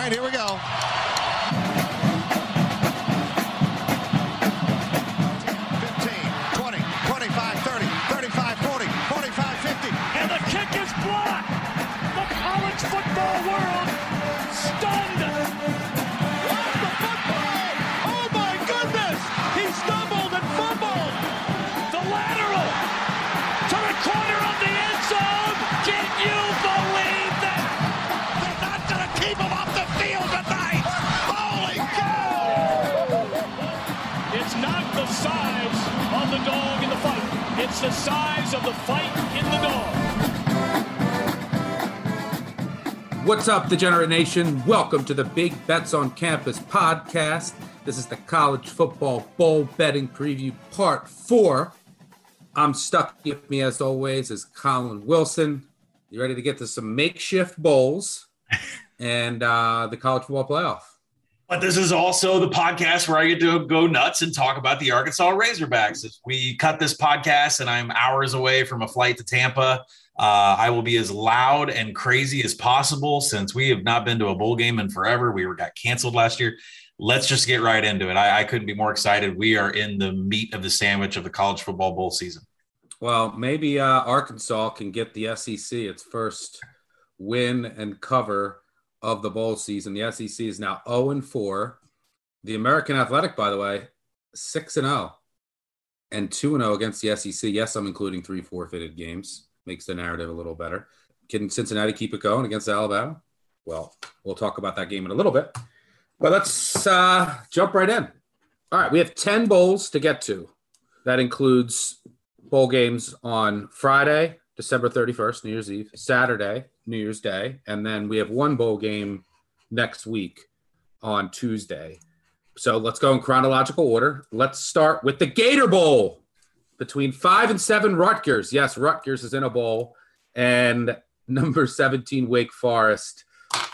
right, here we go. The size of the fight in the dog. What's up, Degenerate Nation? Welcome to the Big Bets on Campus podcast. This is the College Football Bowl Betting Preview Part 4. I'm Stuckey with me, as always, is Collin Wilson. You ready to get to some makeshift bowls and uh, the College Football Playoff? But this is also the podcast where I get to go nuts and talk about the Arkansas Razorbacks. If we cut this podcast and I'm hours away from a flight to Tampa, uh, I will be as loud and crazy as possible since we have not been to a bowl game in forever. We were got canceled last year. Let's just get right into it. I, I couldn't be more excited. We are in the meat of the sandwich of the college football bowl season. Well, maybe uh, Arkansas can get the SEC its first win and cover of the bowl season. The SEC is now 0 and 4. The American Athletic, by the way, 6 and 0 and 2 and 0 against the SEC. Yes, I'm including three forfeited games. Makes the narrative a little better. Can Cincinnati keep it going against Alabama? Well, we'll talk about that game in a little bit. But let's uh, jump right in. All right, we have 10 bowls to get to. That includes bowl games on Friday, December 31st, New Year's Eve, Saturday, New Year's Day, and then we have one bowl game next week on Tuesday. So let's go in chronological order. Let's start with the Gator Bowl between five and seven Rutgers. Yes, Rutgers is in a bowl, and number 17 Wake Forest.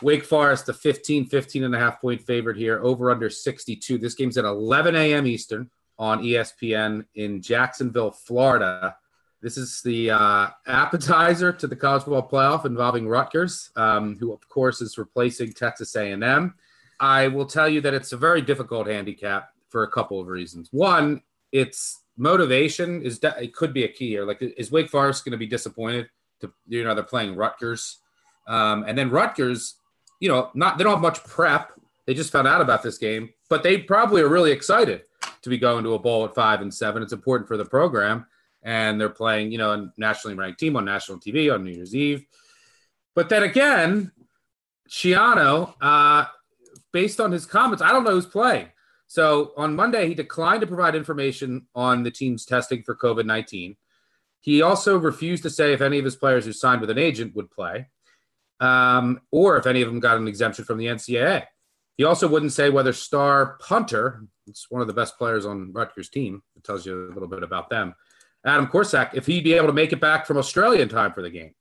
Wake Forest, a 15, 15 and a half point favorite here, over under 62. This game's at 11 a.m. Eastern on ESPN in Jacksonville, Florida. This is the uh, appetizer to the college football playoff involving Rutgers, um, who of course is replacing Texas A&M. I will tell you that it's a very difficult handicap for a couple of reasons. One, it's motivation is de- it could be a key here. Like, is Wake Forest going to be disappointed? To you know, they're playing Rutgers, um, and then Rutgers, you know, not they don't have much prep. They just found out about this game, but they probably are really excited to be going to a bowl at five and seven. It's important for the program, and they're playing, you know, a nationally ranked team on national TV on New Year's Eve. But then again, Schiano, uh, based on his comments, I don't know who's playing. So on Monday, he declined to provide information on the team's testing for COVID 19. He also refused to say if any of his players who signed with an agent would play um, or if any of them got an exemption from the NCAA. He also wouldn't say whether star punter, it's one of the best players on Rutgers' team, it tells you a little bit about them, Adam Korsak, if he'd be able to make it back from Australia in time for the game.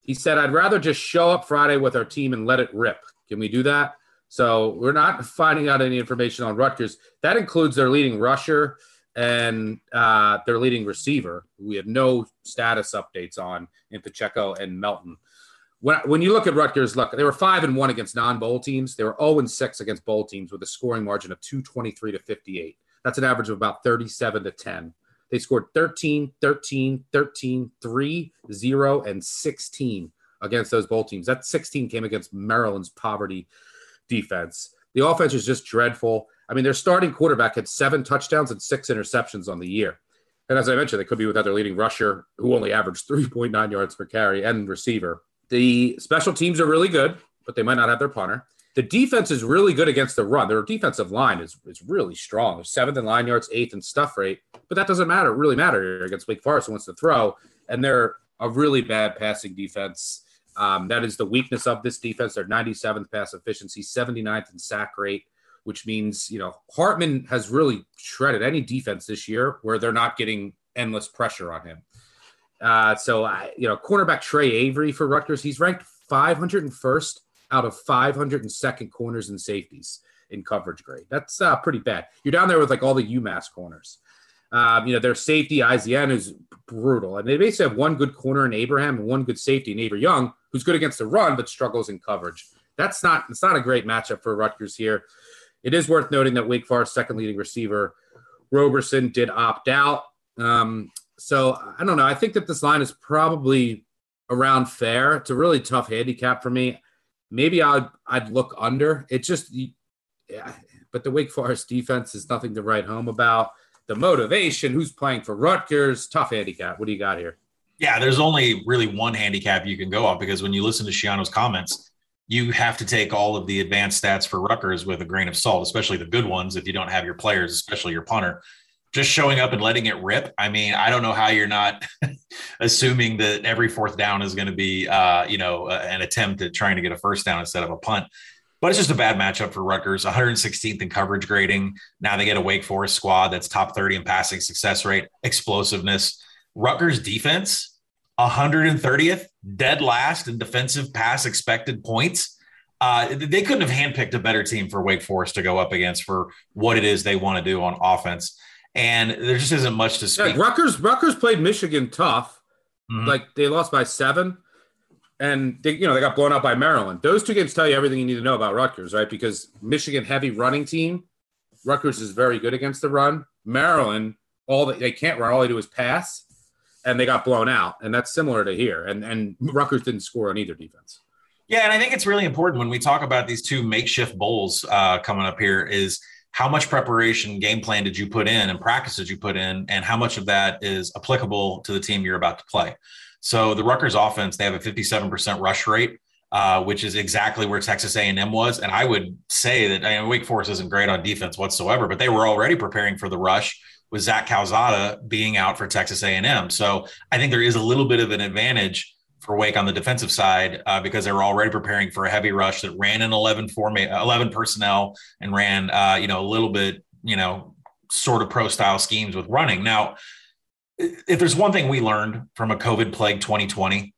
He said, I'd rather just show up Friday with our team and let it rip. Can we do that? So we're not finding out any information on Rutgers. That includes their leading rusher and uh, their leading receiver. We have no status updates on in Pacheco and Melton. When, when you look at Rutgers, look, they were five and one against non-bowl teams. They were 0 and six against bowl teams with a scoring margin of 223 to 58. That's an average of about 37 to 10. They scored 13, 13, 13, 3, 0, and 16 against those bowl teams. That 16 came against Maryland's poverty defense. The offense is just dreadful. I mean, their starting quarterback had seven touchdowns and six interceptions on the year. And as I mentioned, they could be without their leading rusher, who only averaged 3.9 yards per carry, and receiver. The special teams are really good, but they might not have their punter. The defense is really good against the run. Their defensive line is, is really strong. Seventh in line yards, eighth in stuff rate, but that doesn't matter, really matter against Wake Forest who wants to throw. And they're a really bad passing defense. Um, that is the weakness of this defense. They're 97th pass efficiency, 79th in sack rate, which means, you know, Hartman has really shredded any defense this year where they're not getting endless pressure on him. Uh, so, I, you know, cornerback Trey Avery for Rutgers, he's ranked 501st out of 502nd corners and safeties in coverage grade. That's uh, pretty bad. You're down there with like all the UMass corners. Um, you know, their safety, Izien, is brutal. And they basically have one good corner in Abraham and one good safety in Avery Young, who's good against the run, but struggles in coverage. that's not it's not a great matchup for Rutgers here. It is worth noting that Wake Forest second leading receiver Roberson did opt out. Um, so I don't know. I think that this line is probably around fair. It's a really tough handicap for me. Maybe I'd I'd look under. It just yeah, but the Wake Forest defense is nothing to write home about. The motivation, who's playing for Rutgers, tough handicap. What do you got here? Yeah, there's only really one handicap you can go off because when you listen to Schiano's comments, you have to take all of the advanced stats for Rutgers with a grain of salt, especially the good ones if you don't have your players, especially your punter. Just showing up and letting it rip. I mean, I don't know how you're not assuming that every fourth down is going to be, uh, you know, an attempt at trying to get a first down instead of a punt. But it's just a bad matchup for Rutgers. 116th in coverage grading. Now they get a Wake Forest squad that's top 30 in passing success rate, explosiveness. Rutgers defense, 130th, dead last in defensive pass expected points. Uh, they couldn't have handpicked a better team for Wake Forest to go up against for what it is they want to do on offense. And there just isn't much to speak. Yeah, Rutgers Rutgers played Michigan tough. Mm-hmm. Like they lost by seven and they, you know they got blown out by Maryland. Those two games tell you everything you need to know about Rutgers, right? Because Michigan heavy running team, Rutgers is very good against the run. Maryland, all that they can't run, all they do is pass, and they got blown out, and that's similar to here. And and Rutgers didn't score on either defense. Yeah, and I think it's really important when we talk about these two makeshift bowls uh, coming up here is how much preparation game plan did you put in and practice did you put in and how much of that is applicable to the team you're about to play so the Rutgers offense, they have a 57% rush rate, uh, which is exactly where Texas A&M was. And I would say that I mean, Wake Forest isn't great on defense whatsoever, but they were already preparing for the rush with Zach Calzada being out for Texas A&M. So I think there is a little bit of an advantage for Wake on the defensive side uh, because they were already preparing for a heavy rush that ran an 11 forma- 11 personnel and ran uh, you know a little bit you know sort of pro style schemes with running. Now if there's one thing we learned from a COVID plague 2020,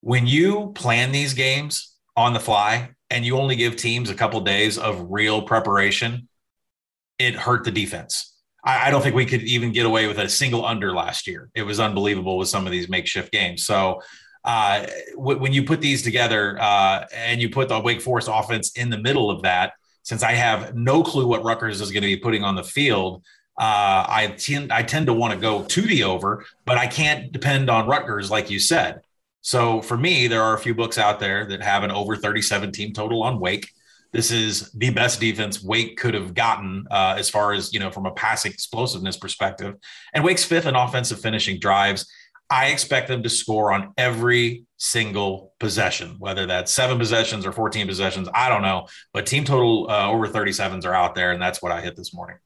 when you plan these games on the fly and you only give teams a couple days of real preparation, it hurt the defense. I, don't think we could even get away with a single under last year. It was unbelievable with some of these makeshift games. So uh, w- when you put these together uh, and you put the Wake Forest offense in the middle of that, since I have no clue what Rutgers is going to be putting on the field, uh, I tend I tend to want to go to the over, but I can't depend on Rutgers like you said. So for me, there are a few books out there that have an over 37 team total on Wake. This is the best defense Wake could have gotten uh, as far as you know from a passing explosiveness perspective. And Wake's fifth in offensive finishing drives. I expect them to score on every single possession, whether that's seven possessions or 14 possessions. I don't know, but team total uh, over 37s are out there, and that's what I hit this morning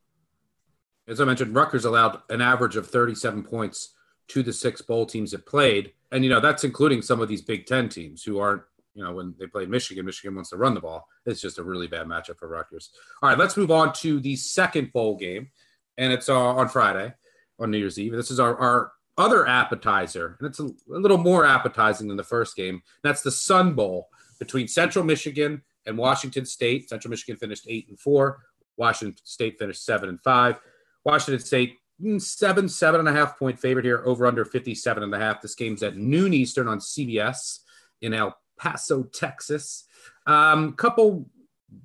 as I mentioned, Rutgers allowed an average of 37 points to the six bowl teams that played. And, you know, that's including some of these Big Ten teams who aren't, you know, when they played Michigan, Michigan wants to run the ball. It's just a really bad matchup for Rutgers. All right, let's move on to the second bowl game. And it's uh, on Friday, on New Year's Eve. This is our, our other appetizer. And it's a, a little more appetizing than the first game. That's the Sun Bowl between Central Michigan and Washington State. Central Michigan finished eight and four. Washington State finished seven and five. Washington State, mm, seven, seven and a half point favorite here, over under 57 and a half. This game's at noon Eastern on CBS in El Paso, Texas. Um, couple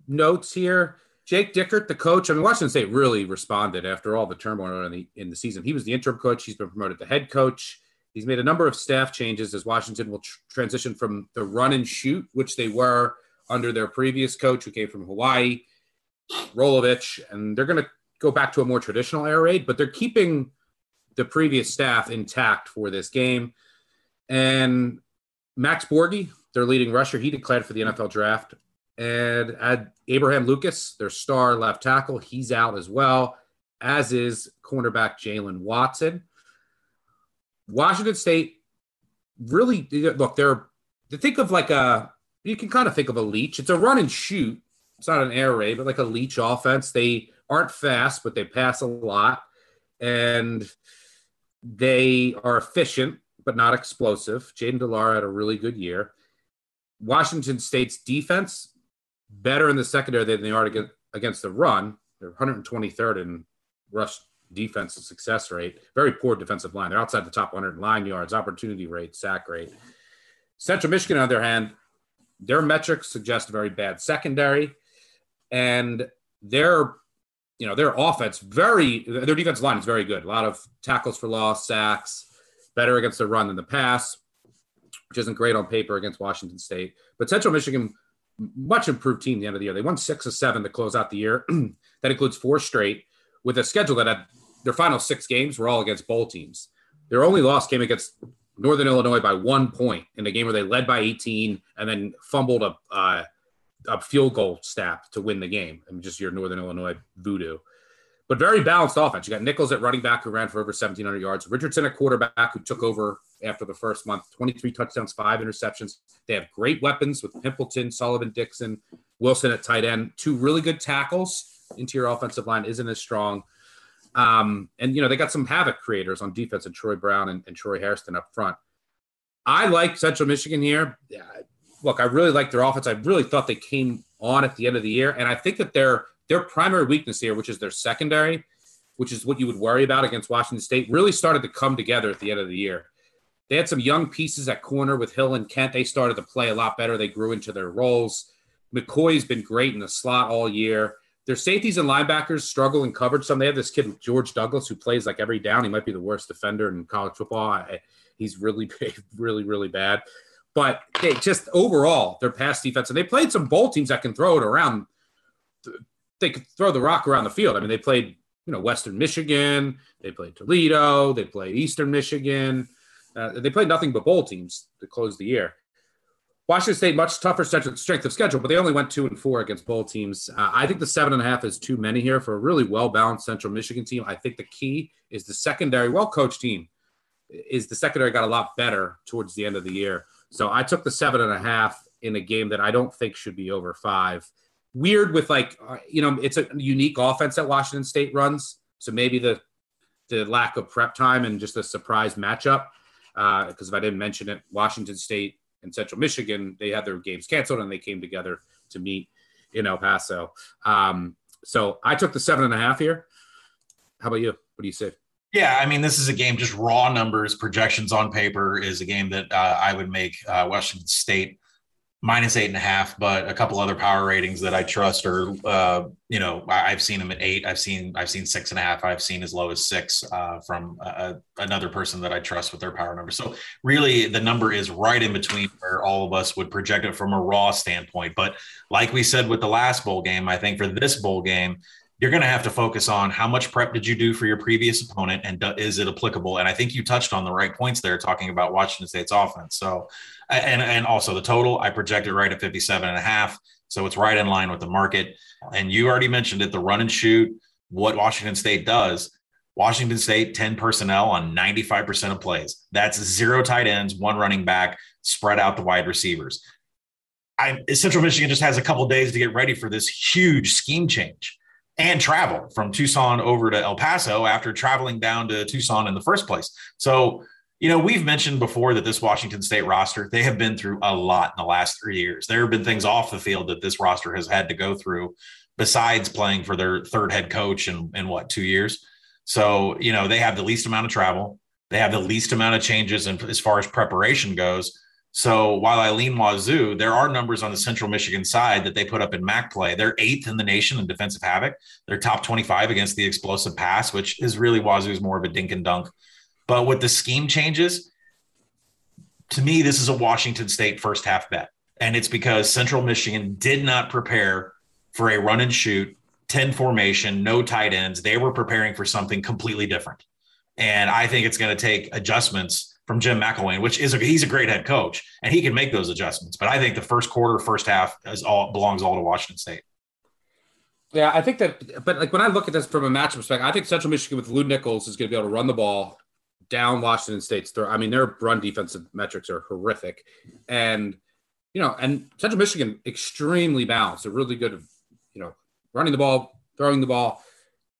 notes here. Jake Dickert, the coach. I mean, Washington State really responded after all the turmoil in the in the season. He was the interim coach. He's been promoted to head coach. He's made a number of staff changes as Washington will tr- transition from the run and shoot, which they were under their previous coach, who came from Hawaii, Rolovich, and they're going to go back to a more traditional air raid, but they're keeping the previous staff intact for this game. And Max Borghi, their leading rusher, he declared for the NFL draft. And add Abraham Lucas, their star left tackle, he's out as well, as is cornerback Jaylen Watson. Washington State really look, they're to think of like a you can kind of think of a Leach. It's a run and shoot. It's not an air raid, but like a Leach offense. They aren't fast, but they pass a lot. And they are efficient, but not explosive. Jayden de Laura had a really good year. Washington State's defense, better in the secondary than they are against the run. They're 123rd in rush defense success rate. Very poor defensive line. They're outside the top 100 line yards, opportunity rate, sack rate. Central Michigan, on the other hand, their metrics suggest very bad secondary, and their you know their offense very their defense line is very good. A lot of tackles for loss, sacks, better against the run than the pass, which isn't great on paper against Washington State. But Central Michigan, much improved team the end of the year. They won six of seven to close out the year. that includes four straight with a schedule that had their final six games were all against bowl teams. Their only loss came against Northern Illinois by one point in a game where they led by 18 and then fumbled a, uh, a field goal snap to win the game. I mean, just your Northern Illinois voodoo. But very balanced offense. You got Nichols at running back who ran for over 1,700 yards. Richardson at quarterback who took over after the first month, 23 touchdowns, five interceptions. They have great weapons with Pimpleton, Sullivan, Dixon, Wilson at tight end. Two really good tackles. Interior offensive line isn't as strong. Um, and you know they got some havoc creators on defense, and Troy Brown and, and Troy Hairston up front. I like Central Michigan here. Look, I really like their offense. I really thought they came on at the end of the year, and I think that their their primary weakness here, which is their secondary, which is what you would worry about against Washington State, really started to come together at the end of the year. They had some young pieces at corner with Hill and Kent. They started to play a lot better. They grew into their roles. McCoy's been great in the slot all year. Their safeties and linebackers struggle in coverage. Some they have this kid George Douglas who plays like every down. He might be the worst defender in college football. I, he's really, really, really bad. But they just overall their pass defense, and they played some bowl teams that can throw it around. They could throw the rock around the field. I mean, they played you know Western Michigan, they played Toledo, they played Eastern Michigan. Uh, they played nothing but bowl teams to close the year. Washington State much tougher strength of schedule, but they only went two and four against bowl teams. Uh, I think the seven and a half is too many here for a really well balanced Central Michigan team. I think the key is the secondary, well coached team. Is the secondary got a lot better towards the end of the year? So I took the seven and a half in a game that I don't think should be over five. Weird with like uh, you know it's a unique offense that Washington State runs, so maybe the the lack of prep time and just a surprise matchup. Because uh, if I didn't mention it, Washington State and Central Michigan, they had their games canceled and they came together to meet in El Paso. Um, so I took the seven and a half here. How about you? What do you say? Yeah, I mean, this is a game, just raw numbers, projections on paper is a game that uh, I would make uh, Washington State minus eight and a half, but a couple other power ratings that I trust are, uh, you know, I've seen them at eight. I've seen, I've seen six and a half. I've seen as low as six uh, from another person that I trust with their power number. So really the number is right in between where all of us would project it from a raw standpoint. But like we said with the last bowl game, I think for this bowl game, you're going to have to focus on how much prep did you do for your previous opponent and is it applicable? And I think you touched on the right points there talking about Washington State's offense. So, and, and also the total, I projected right at 57 and a half. So it's right in line with the market. And you already mentioned it, the run and shoot, what Washington State does. Washington State, 10 personnel on 95% of plays. That's zero tight ends, one running back, spread out the wide receivers. I, Central Michigan just has a couple days to get ready for this huge scheme change and travel from Tucson over to El Paso after traveling down to Tucson in the first place. So, you know, we've mentioned before that this Washington State roster, they have been through a lot in the last three years. There have been things off the field that this roster has had to go through besides playing for their third head coach in, in what, two years? So, you know, they have the least amount of travel. They have the least amount of changes in, as far as preparation goes. So while I lean Wazoo, there are numbers on the Central Michigan side that they put up in MAC play. They're eighth in the nation in defensive havoc. They're top 25 against the explosive pass, which is really Wazoo's more of a dink and dunk. But with the scheme changes, to me, this is a Washington State first half bet. And it's because Central Michigan did not prepare for a run and shoot, 10 formation, no tight ends. They were preparing for something completely different. And I think it's going to take adjustments from Jim McElwain, which is a, he's a great head coach and he can make those adjustments. But I think the first quarter, first half is all belongs all to Washington State. Yeah, I think that, but like when I look at this from a matchup perspective, I think Central Michigan with Lew Nichols is going to be able to run the ball down Washington State's throat. I mean, their run defensive metrics are horrific, and you know, and Central Michigan extremely balanced. They're really good, at, you know, running the ball, throwing the ball,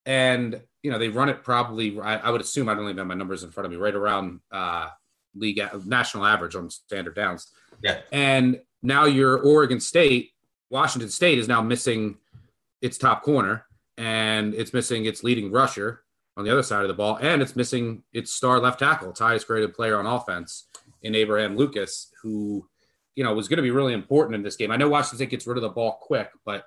and you know, they run it probably, I, I, would assume, I don't even have my numbers in front of me, right around uh, league national average on standard downs. Yeah. And now your Oregon State, Washington State is now missing its top corner and it's missing its leading rusher on the other side of the ball, and it's missing its star left tackle, its highest graded player on offense in Abraham Lucas, who you know, was going to be really important in this game. I know Washington State gets rid of the ball quick, but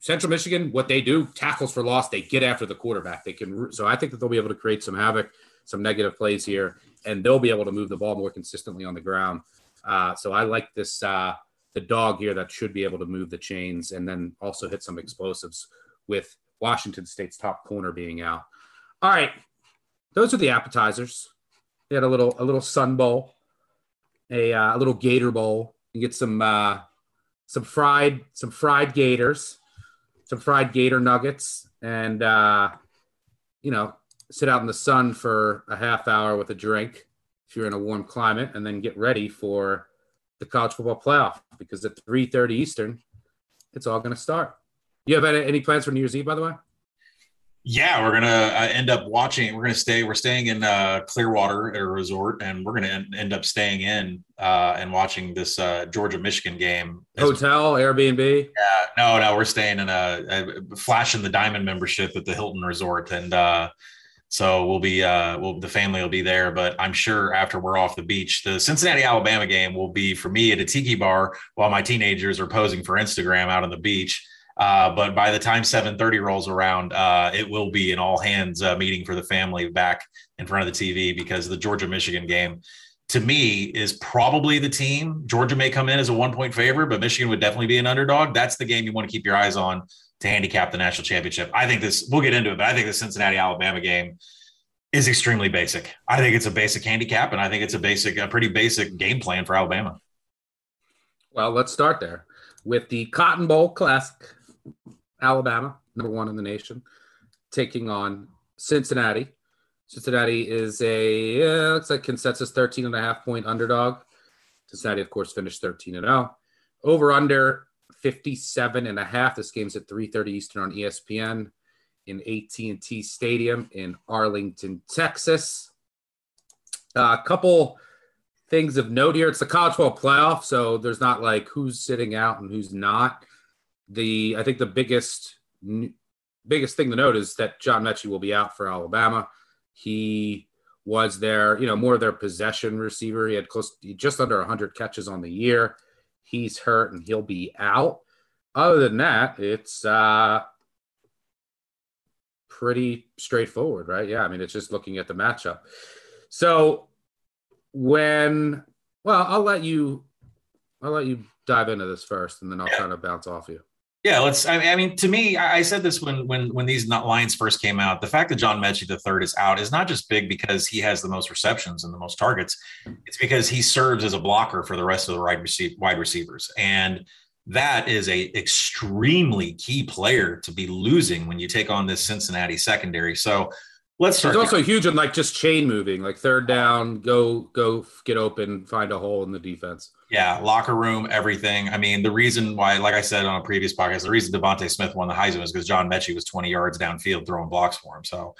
Central Michigan, what they do, tackles for loss, they get after the quarterback. They can, so I think that they'll be able to create some havoc, some negative plays here, and they'll be able to move the ball more consistently on the ground. Uh, so I like this, uh, the dog here that should be able to move the chains and then also hit some explosives with Washington State's top corner being out. All right, those are the appetizers. They had a little a little sun bowl, a, uh, a little gator bowl. You get some uh, some fried some fried gators, some fried gator nuggets, and uh, you know sit out in the sun for a half hour with a drink if you're in a warm climate, and then get ready for the college football playoff because at 3:30 Eastern, it's all going to start. You have any, any plans for New Year's Eve, by the way? Yeah, we're gonna uh, end up watching. We're gonna stay. We're staying in uh, Clearwater at a resort, and we're gonna end, end up staying in uh, and watching this uh, Georgia Michigan game. Hotel, Airbnb. Yeah, no, no, we're staying in a, a flashing the diamond membership at the Hilton Resort, and uh, so we'll be uh, we'll the family will be there. But I'm sure after we're off the beach, the Cincinnati Alabama game will be for me at a tiki bar while my teenagers are posing for Instagram out on the beach. Uh, but by the time 7:30 rolls around, uh, it will be an all hands uh, meeting for the family back in front of the TV because the Georgia Michigan game, to me, is probably the team. Georgia may come in as a one point favorite, but Michigan would definitely be an underdog. That's the game you want to keep your eyes on to handicap the national championship. I think this. We'll get into it, but I think the Cincinnati Alabama game is extremely basic. I think it's a basic handicap, and I think it's a basic, a pretty basic game plan for Alabama. Well, let's start there with the Cotton Bowl Classic Alabama, number one in the nation, taking on Cincinnati. Cincinnati is a yeah, looks like consensus 13 and a half point underdog. Cincinnati, of course, finished 13 and 0. Over under 57 and a half. This game's at 3:30 Eastern on ESPN in AT&T Stadium in Arlington, Texas. A uh, couple things of note here. It's the college football playoff, so there's not like who's sitting out and who's not the I think the biggest biggest thing to note is that John Metchie will be out for Alabama. He was their, you know, more of their possession receiver. He had close just under 100 catches on the year. He's hurt and he'll be out. Other than that, it's uh pretty straightforward, right? Yeah, I mean, it's just looking at the matchup. So when well, I'll let you I'll let you dive into this first and then I'll kind of bounce off you. Yeah, let's. I mean, to me, I said this when when when these lines first came out. The fact that John Metchie the third is out is not just big because he has the most receptions and the most targets. It's because he serves as a blocker for the rest of the wide, receive, wide receivers, and that is a extremely key player to be losing when you take on this Cincinnati secondary. So let's start. It's also huge in like just chain moving, like third down, go go get open, find a hole in the defense. Yeah, locker room, everything. I mean, the reason why, like I said on a previous podcast, the reason DeVonta Smith won the Heisman is because John Metchie was 20 yards downfield throwing blocks for him. So,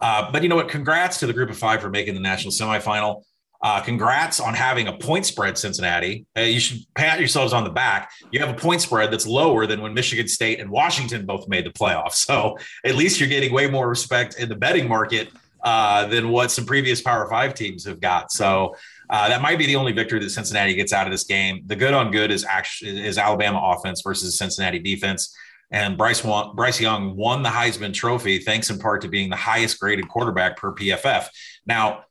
uh, but you know what? Congrats to the group of five for making the national semifinal. Uh, congrats on having a point spread, Cincinnati. Uh, you should pat yourselves on the back. You have a point spread that's lower than when Michigan State and Washington both made the playoffs. So at least you're getting way more respect in the betting market uh, than what some previous Power Five teams have got. So uh, that might be the only victory that Cincinnati gets out of this game. The good on good is actually is Alabama offense versus Cincinnati defense. And Bryce Bryce Young won the Heisman Trophy thanks in part to being the highest graded quarterback per PFF. Now,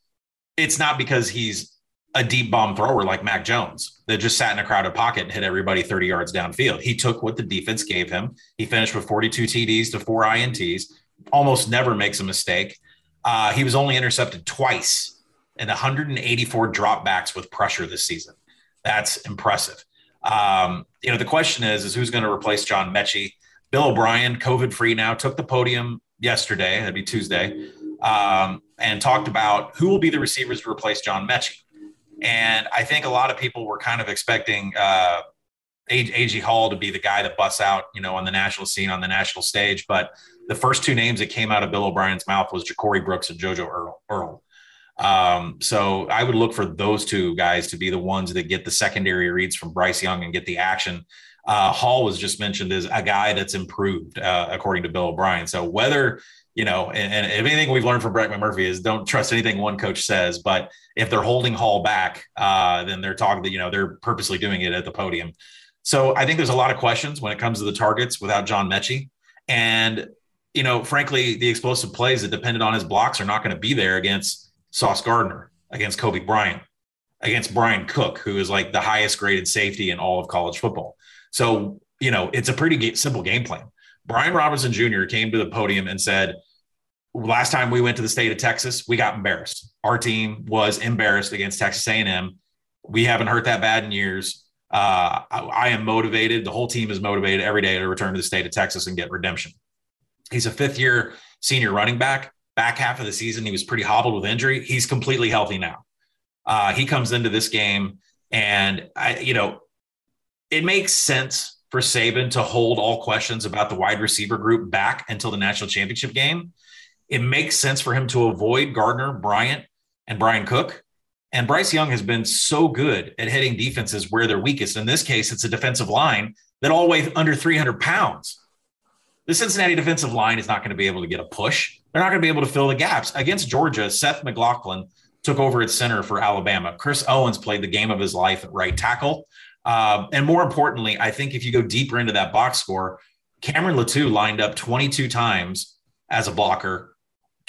it's not because he's a deep bomb thrower like Mac Jones that just sat in a crowded pocket and hit everybody 30 yards downfield. He took what the defense gave him. He finished with 42 TDs to four INTs, almost never makes a mistake. Uh, he was only intercepted twice and 184 dropbacks with pressure this season. That's impressive. Um, you know, the question is, is who's going to replace John Metchie? Bill O'Brien, COVID free now, took the podium yesterday. That'd be Tuesday, um, and talked about who will be the receivers to replace John Metchie. And I think a lot of people were kind of expecting uh, A.J. Hall to be the guy that busts out, you know, on the national scene, on the national stage. But the first two names that came out of Bill O'Brien's mouth was Ja'Corey Brooks and JoJo Earl. Earle. Um, so I would look for those two guys to be the ones that get the secondary reads from Bryce Young and get the action. Uh, Hall was just mentioned as a guy that's improved, uh, according to Bill O'Brien. So whether you know, and, and, if anything we've learned from Brett McMurphy is don't trust anything one coach says. But if they're holding Hall back, uh, then they're talking. To, you know, they're purposely doing it at the podium. So I think there's a lot of questions when it comes to the targets without John Metchie, and you know, frankly, the explosive plays that depended on his blocks are not going to be there against Sauce Gardner, against Coby Bryant, against Bryan Cook, who is like the highest graded safety in all of college football. So, you know, it's a pretty simple game plan. Brian Robinson Jr. came to the podium and said, last time we went to the state of Texas, we got embarrassed. Our team was embarrassed against Texas A&M. We haven't hurt that bad in years. Uh, I, I am motivated. The whole team is motivated every day to return to the state of Texas and get redemption. He's a fifth year senior running back. Back half of the season, he was pretty hobbled with injury. He's completely healthy now. Uh, he comes into this game, and I, you know, it makes sense for Saban to hold all questions about the wide receiver group back until the national championship game. It makes sense for him to avoid Gardner, Bryant, and Bryan Cook. And Bryce Young has been so good at hitting defenses where they're weakest. In this case, it's a defensive line that all weigh under 300 pounds. The Cincinnati defensive line is not going to be able to get a push. They're not going to be able to fill the gaps. Against Georgia, Seth McLaughlin took over at center for Alabama. Chris Owens played the game of his life at right tackle. Uh, and more importantly, I think if you go deeper into that box score, Cameron Latu lined up 22 times as a blocker.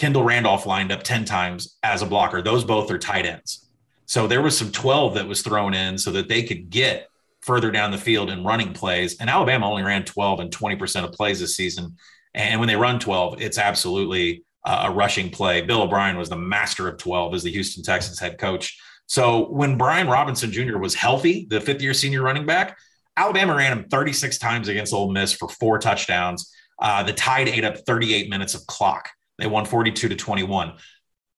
Kendall Randolph lined up 10 times as a blocker. Those both are tight ends. So there was some 12 that was thrown in so that they could get further down the field in running plays. And Alabama only ran 12 and 20% of plays this season. And when they run 12, it's absolutely a rushing play. Bill O'Brien was the master of 12 as the Houston Texans head coach. So when Brian Robinson Jr. was healthy, the fifth year senior running back, Alabama ran him 36 times against Ole Miss for four touchdowns. Uh, the Tide ate up 38 minutes of clock. They won 42 to 21.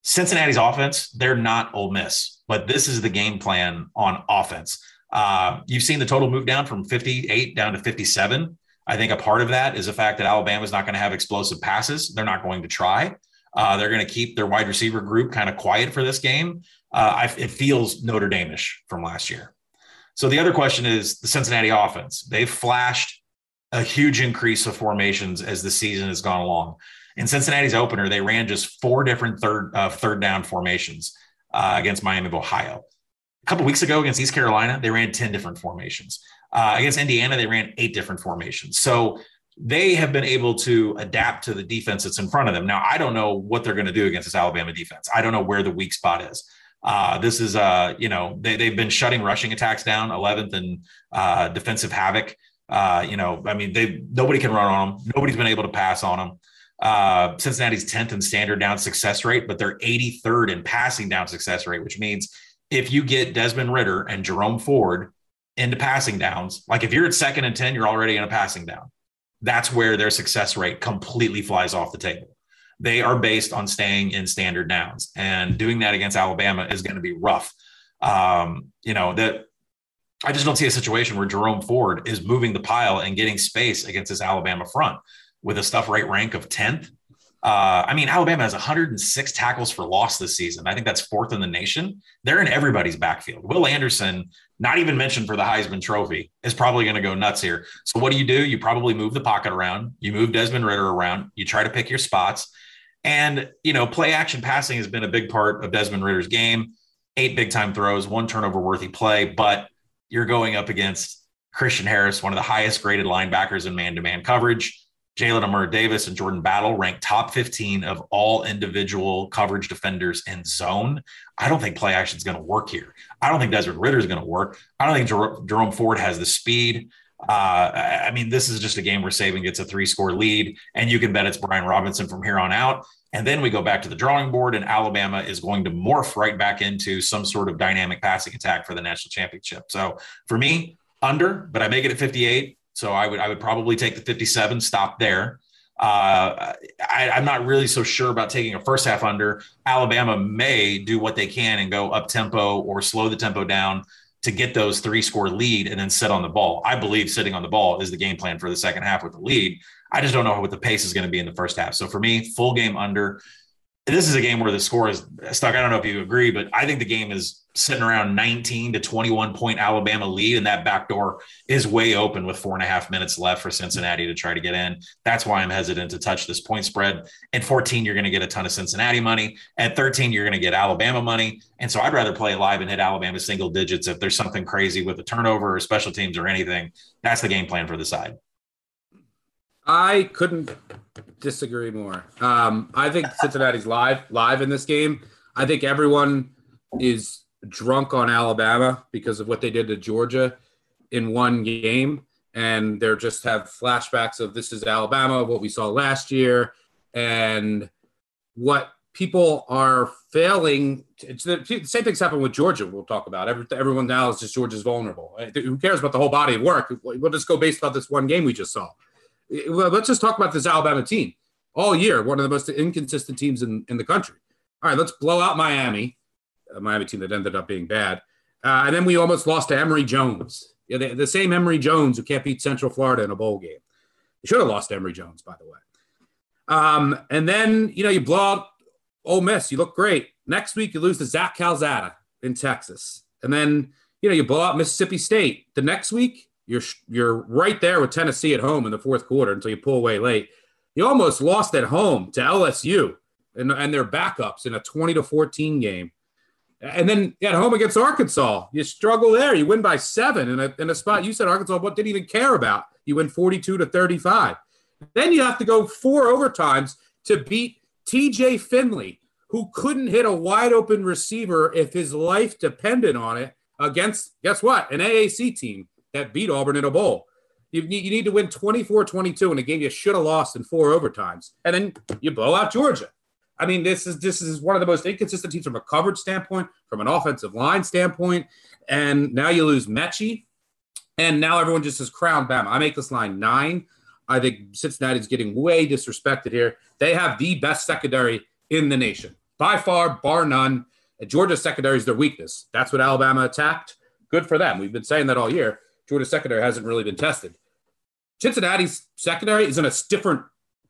Cincinnati's offense, they're not Ole Miss, but this is the game plan on offense. Uh, you've seen the total move down from 58 down to 57. I think a part of that is the fact that Alabama's not going to have explosive passes. They're not going to try. Uh, they're going to keep their wide receiver group kind of quiet for this game. Uh, I, it feels Notre Dame-ish from last year. So the other question is the Cincinnati offense. They've flashed a huge increase of formations as the season has gone along. In Cincinnati's opener, they ran just four different third uh, third down formations uh, against Miami of Ohio. A couple weeks ago against East Carolina, they ran 10 different formations. Uh, against Indiana, they ran eight different formations. So they have been able to adapt to the defense that's in front of them. Now, I don't know what they're going to do against this Alabama defense. I don't know where the weak spot is. Uh, this is, uh, you know, they, they've been shutting rushing attacks down, 11th and uh, defensive havoc. Uh, you know, I mean, they nobody can run on them. Nobody's been able to pass on them. Uh, Cincinnati's 10th in standard down success rate, but they're 83rd in passing down success rate, which means if you get Desmond Ridder and Jerome Ford into passing downs, like if you're at second and 10, you're already in a passing down. That's where their success rate completely flies off the table. They are based on staying in standard downs, and doing that against Alabama is going to be rough. Um, you know that I just don't see a situation where Jerome Ford is moving the pile and getting space against this Alabama front with a stuff right rank of 10th. Uh, I mean, Alabama has 106 tackles for loss this season. I think that's fourth in the nation. They're in everybody's backfield. Will Anderson, not even mentioned for the Heisman Trophy, is probably going to go nuts here. So, what do you do? You probably move the pocket around, you move Desmond Ridder around, you try to pick your spots. And, you know, play action passing has been a big part of Desmond Ridder's game. Eight big time throws, one turnover worthy play, but you're going up against Christian Harris, one of the highest graded linebackers in man to man coverage. Jalyn Armour Davis and Jordan Battle ranked top 15 of all individual coverage defenders in zone. I don't think play action is going to work here. I don't think Desmond Ridder is going to work. I don't think Jer- Jerome Ford has the speed. Uh, I mean, this is just a game where Saban gets a three score lead, and you can bet it's Brian Robinson from here on out. And then we go back to the drawing board, and Alabama is going to morph right back into some sort of dynamic passing attack for the national championship. So for me, under, but I make it at 58. So I would I would probably take the 57, stop there. Uh, I, am not really so sure about taking a first half under. Alabama may do what they can and go up tempo or slow the tempo down to get those three score lead and then sit on the ball. I believe sitting on the ball is the game plan for the second half with the lead. I just don't know what the pace is going to be in the first half. So for me, full game under. This is a game where the score is stuck. I don't know if you agree, but I think the game is sitting around 19 to 21 point Alabama lead, and that back door is way open with four and a half minutes left for Cincinnati to try to get in. That's why I'm hesitant to touch this point spread. At 14, you're going to get a ton of Cincinnati money. At 13, you're going to get Alabama money. And so I'd rather play live and hit Alabama single digits if there's something crazy with a turnover or special teams or anything. That's the game plan for the side. I couldn't disagree more. Um, I think Cincinnati's live live in this game. I think everyone is drunk on Alabama because of what they did to Georgia in one game, and they're just have flashbacks of this is Alabama, what we saw last year, and what people are failing. It's the, same things happen with Georgia. We'll talk about Every, everyone now is just Georgia's vulnerable. Who cares about the whole body of work? We'll just go based on this one game we just saw let's just talk about this Alabama team all year, one of the most inconsistent teams in, in the country. All right, let's blow out Miami, a Miami team that ended up being bad. Uh, and then we almost lost to Emory Jones, yeah, the, the, same Emory Jones who can't beat Central Florida in a bowl game. You should have lost Emory Jones, by the way. Um, and then, you know, you blow out Ole Miss. You look great. Next week, you lose to Zach Calzada in Texas. And then, you know, you blow out Mississippi State. The next week, you're you're right there with Tennessee at home in the fourth quarter until you pull away late. You almost lost at home to LSU and, and their backups in a 20 to 14 game. And then at home against Arkansas, you struggle there. You win by seven in a, in a spot you said Arkansas what didn't even care about. You win 42 to 35. Then you have to go four overtimes to beat TJ Finley, who couldn't hit a wide open receiver if his life depended on it against, guess what? An AAC team that beat Auburn in a bowl. You, you need to win 24 22 in a game you should have lost in four overtimes. And then you blow out Georgia. I mean, this is this is one of the most inconsistent teams from a coverage standpoint, from an offensive line standpoint. And now you lose Metchie. And now everyone just has crowned Bama. I make this line nine. I think Cincinnati's getting way disrespected here. They have the best secondary in the nation. By far, bar none. Georgia's secondary is their weakness. That's what Alabama attacked. Good for them. We've been saying that all year. Georgia secondary hasn't really been tested. Cincinnati's secondary is in a different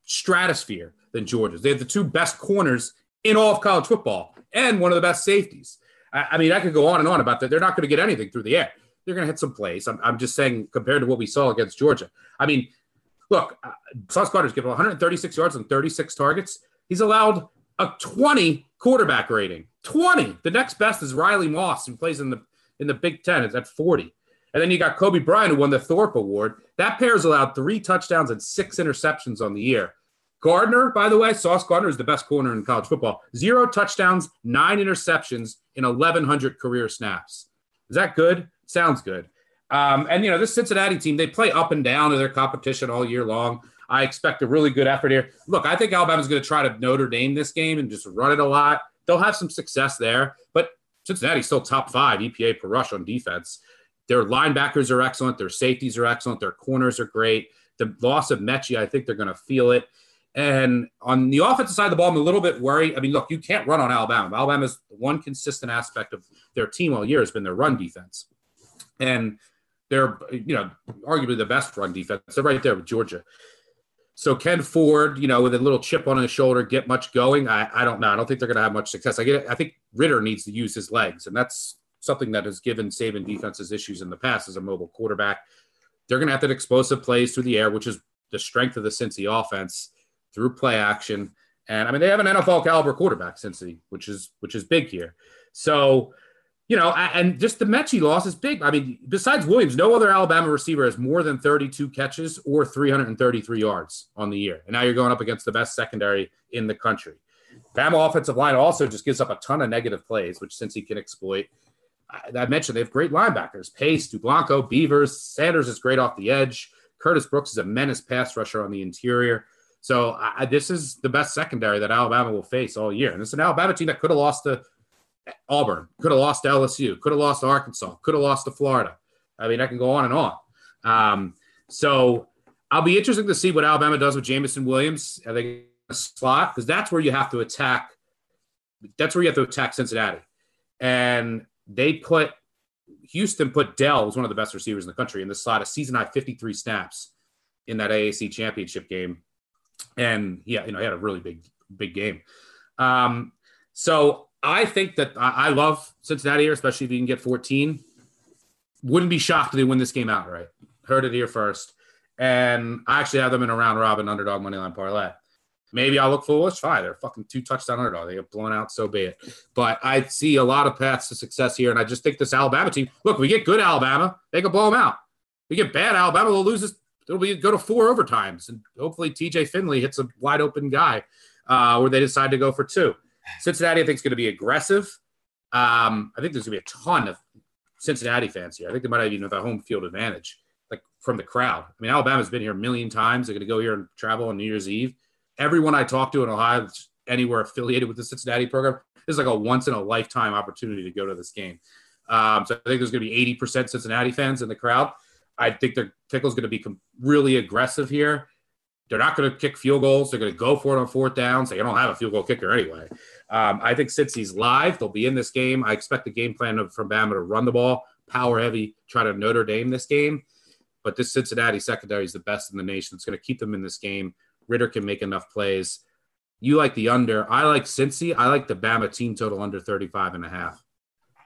stratosphere than Georgia's. They have the two best corners in all of college football and one of the best safeties. I, I mean, I could go on and on about that. They're not going to get anything through the air. They're going to hit some plays. I'm, I'm, just saying compared to what we saw against Georgia. I mean, look, uh, Sauce Gardner's given 136 yards on 36 targets. He's allowed a 20 quarterback rating. 20. The next best is Riley Moss, who plays in the in the Big Ten. It's at 40. And then you got Coby Bryant, who won the Thorpe Award. That pair's allowed three touchdowns and six interceptions on the year. Gardner, by the way, Sauce Gardner is the best corner in college football. Zero touchdowns, nine interceptions in 1,100 career snaps. Is that good? Sounds good. Um, and, you know, this Cincinnati team, they play up and down to their competition all year long. I expect a really good effort here. Look, I think Alabama's going to try to Notre Dame this game and just run it a lot. They'll have some success there, but Cincinnati's still top five EPA per rush on defense. Their linebackers are excellent. Their safeties are excellent. Their corners are great. The loss of Metchie, I think they're going to feel it. And on the offensive side of the ball, I'm a little bit worried. I mean, look, you can't run on Alabama. Alabama's one consistent aspect of their team all year has been their run defense. And they're, you know, arguably the best run defense. They're right there with Georgia. So Ken Ford, you know, with a little chip on his shoulder, get much going? I, I don't know. I don't think they're going to have much success. I get. I think Ridder needs to use his legs, and that's something that has given Saban defenses issues in the past as a mobile quarterback. They're going to have to explosive plays through the air, which is the strength of the Cincy offense through play action. And I mean, they have an NFL caliber quarterback, Cincy, which is which is big here. So, you know, and just the Metchie loss is big. I mean, besides Williams, no other Alabama receiver has more than 32 catches or 333 yards on the year. And now you're going up against the best secondary in the country. Bama offensive line also just gives up a ton of negative plays, which Cincy can exploit. I mentioned they have great linebackers: Pace, Dublanko, Beavers. Sanders is great off the edge. Curtis Brooks is a menace pass rusher on the interior. So I, this is the best secondary that Alabama will face all year. And it's an Alabama team that could have lost to Auburn, could have lost to LSU, could have lost to Arkansas, could have lost to Florida. I mean, I can go on and on. Um, so I'll be interested to see what Alabama does with Jameson Williams. I think slot because that's where you have to attack. That's where you have to attack Cincinnati. And they put Houston put Dell was one of the best receivers in the country in the slot, a season high 53 snaps in that AAC championship game. And yeah, you know, he had a really big, big game. Um, so I think that I, I love Cincinnati here, especially if you can get 14. Wouldn't be shocked if they win this game outright. Heard it here first. And I actually have them in a round robin underdog money line parlay. Maybe I'll look foolish. Fine, they're fucking two touchdown underdog. They get blown out, so bad. But I see a lot of paths to success here, and I just think this Alabama team. Look, we get good Alabama, they can blow them out. We get bad Alabama, they'll lose this. It'll be go to four overtimes, and hopefully TJ Finley hits a wide open guy, uh, where they decide to go for two. Cincinnati, I think, is going to be aggressive. Um, I think there's going to be a ton of Cincinnati fans here. I think they might have even have a home field advantage, like from the crowd. I mean, Alabama's been here a million times. They're going to go here and travel on New Year's Eve everyone I talk to in Ohio, anywhere affiliated with the Cincinnati program, is like a once in a lifetime opportunity to go to this game. Um, so I think there's going to be 80% Cincinnati fans in the crowd. I think the Fickell's going to be really aggressive here. They're not going to kick field goals. They're going to go for it on fourth down. So They don't have a field goal kicker anyway. Um, I think Cincy's live. They'll be in this game. I expect the game plan of, from Bama to run the ball, power heavy, try to Notre Dame this game. But this Cincinnati secondary is the best in the nation. It's going to keep them in this game. Ridder can make enough plays. You like the under. I like Cincy. I like the Bama team total under 35 and a half.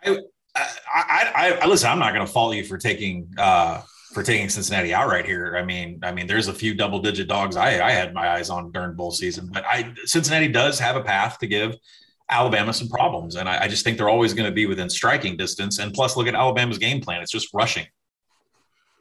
I, I, I, I listen, I'm not going to fault you for taking, uh, for taking Cincinnati outright here. I mean, I mean, there's a few double digit dogs I, I had my eyes on during bowl season, but I Cincinnati does have a path to give Alabama some problems, and I, I just think they're always going to be within striking distance. And plus, look at Alabama's game plan; it's just rushing.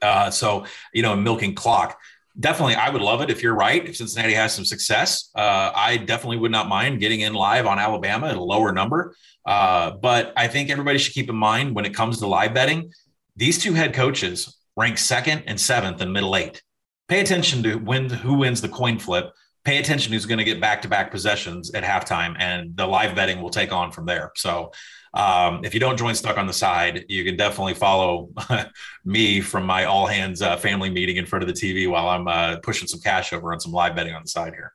Uh, so you know, milking clock definitely i would love it if you're right if cincinnati has some success. Uh, i definitely would not mind getting in live on alabama at a lower number. Uh, but i think everybody should keep in mind when it comes to live betting these two head coaches rank second and seventh in middle eight. Pay attention to when who wins the coin flip. Pay attention who's going to get back-to-back possessions at halftime and the live betting will take on from there. So um, if you don't join Stuck on the Side, you can definitely follow me from my all hands uh, family meeting in front of the TV while I'm uh, pushing some cash over on some live betting on the side here.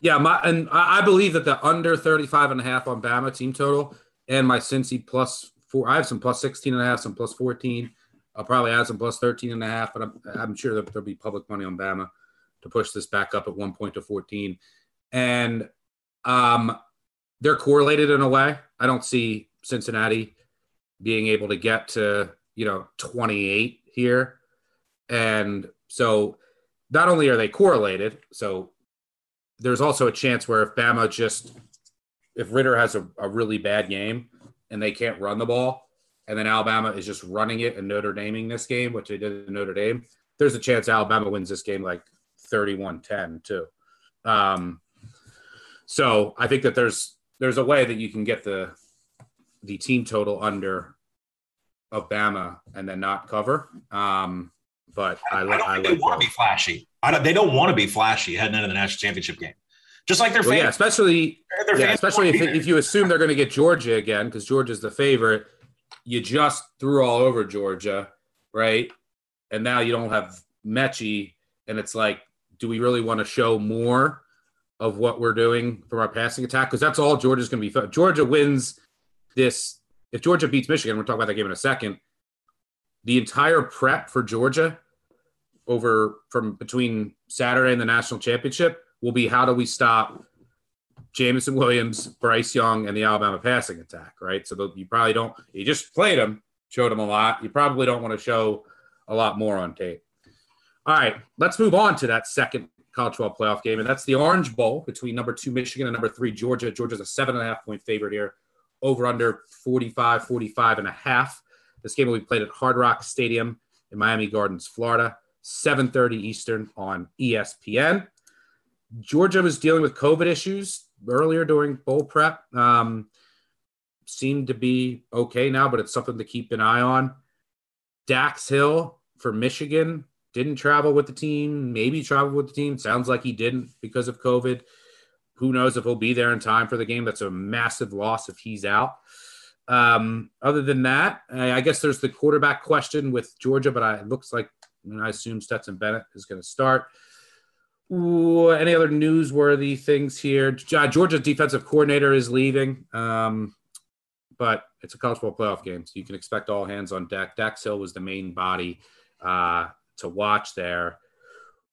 Yeah, my and I believe that the under 35 and a half on Bama team total and my Cincy plus four, I have some plus 16 and a half, some plus 14. I'll probably add some plus 13 and a half, but I'm, I'm sure that there'll be public money on Bama to push this back up at one point to 14. And um, they're correlated in a way. I don't see Cincinnati being able to get to, you know, 28 here. And so not only are they correlated, so there's also a chance where if Bama just, if Ridder has a, a really bad game and they can't run the ball, and then Alabama is just running it and Notre Daming this game, which they did in Notre Dame, there's a chance Alabama wins this game like 31 10 too. Um, so I think that there's there's a way that you can get the the team total under of Bama and then not cover. Um, but I, I don't I think they want to be flashy. Don't, they don't want to be flashy heading into the national championship game. Just like their well, yeah, especially yeah, especially if, if you assume they're going to get Georgia again because Georgia's the favorite. You just threw all over Georgia, right? And now you don't have Metchie, and it's like, do we really want to show more? Of what we're doing from our passing attack because that's all Georgia's going to be. Georgia wins this. If Georgia beats Michigan, we'll talk about that game in a second. The entire prep for Georgia over from between Saturday and the national championship will be how do we stop Jameson Williams, Bryce Young, and the Alabama passing attack, right? So you probably don't, you just played them, showed them a lot. You probably don't want to show a lot more on tape. All right, let's move on to that second college 12 playoff game, and that's the Orange Bowl between number two Michigan and number three Georgia. Georgia's a seven and a half point favorite here, over under 45, 45 and a half. This game will be played at Hard Rock Stadium in Miami Gardens, Florida, 7:30 Eastern on ESPN. Georgia was dealing with COVID issues earlier during bowl prep. Um, seemed to be okay now, but it's something to keep an eye on. Dax Hill for Michigan didn't travel with the team, maybe traveled with the team. Sounds like he didn't because of COVID. Who knows if he'll be there in time for the game? That's a massive loss if he's out. Um, other than that, I guess there's the quarterback question with Georgia, but I, it looks like I, mean, I assume Stetson Bennett is going to start. Ooh, any other newsworthy things here? Georgia's defensive coordinator is leaving, um, but it's a college football playoff game, so you can expect all hands on deck. Dax Hill was the main body. Uh, to watch there.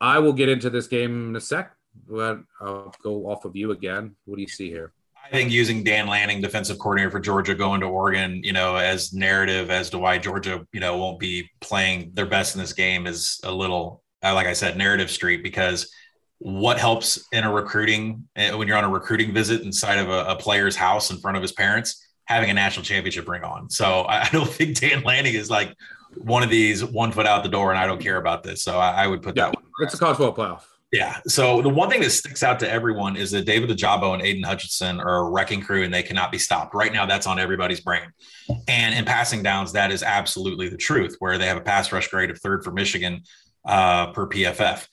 I will get into this game in a sec, but I'll go off of you again. What do you see here? I think using Dan Lanning, defensive coordinator for Georgia, going to Oregon, you know, as narrative as to why Georgia, you know, won't be playing their best in this game is a little, uh, like I said, narrative street because what helps in a recruiting uh, when you're on a recruiting visit inside of a, a, player's house in front of his parents, having a national championship ring on. So I, don't think Dan Lanning is like one of these one foot out the door, and I don't care about this. So I, I would put yeah, that. One it's a college football playoff. Yeah. So the one thing that sticks out to everyone is that David Ojabo and Aiden Hutchinson are a wrecking crew and they cannot be stopped. Right now, that's on everybody's brain. And in passing downs, that is absolutely the truth, where they have a pass rush grade of third for Michigan uh, per PFF.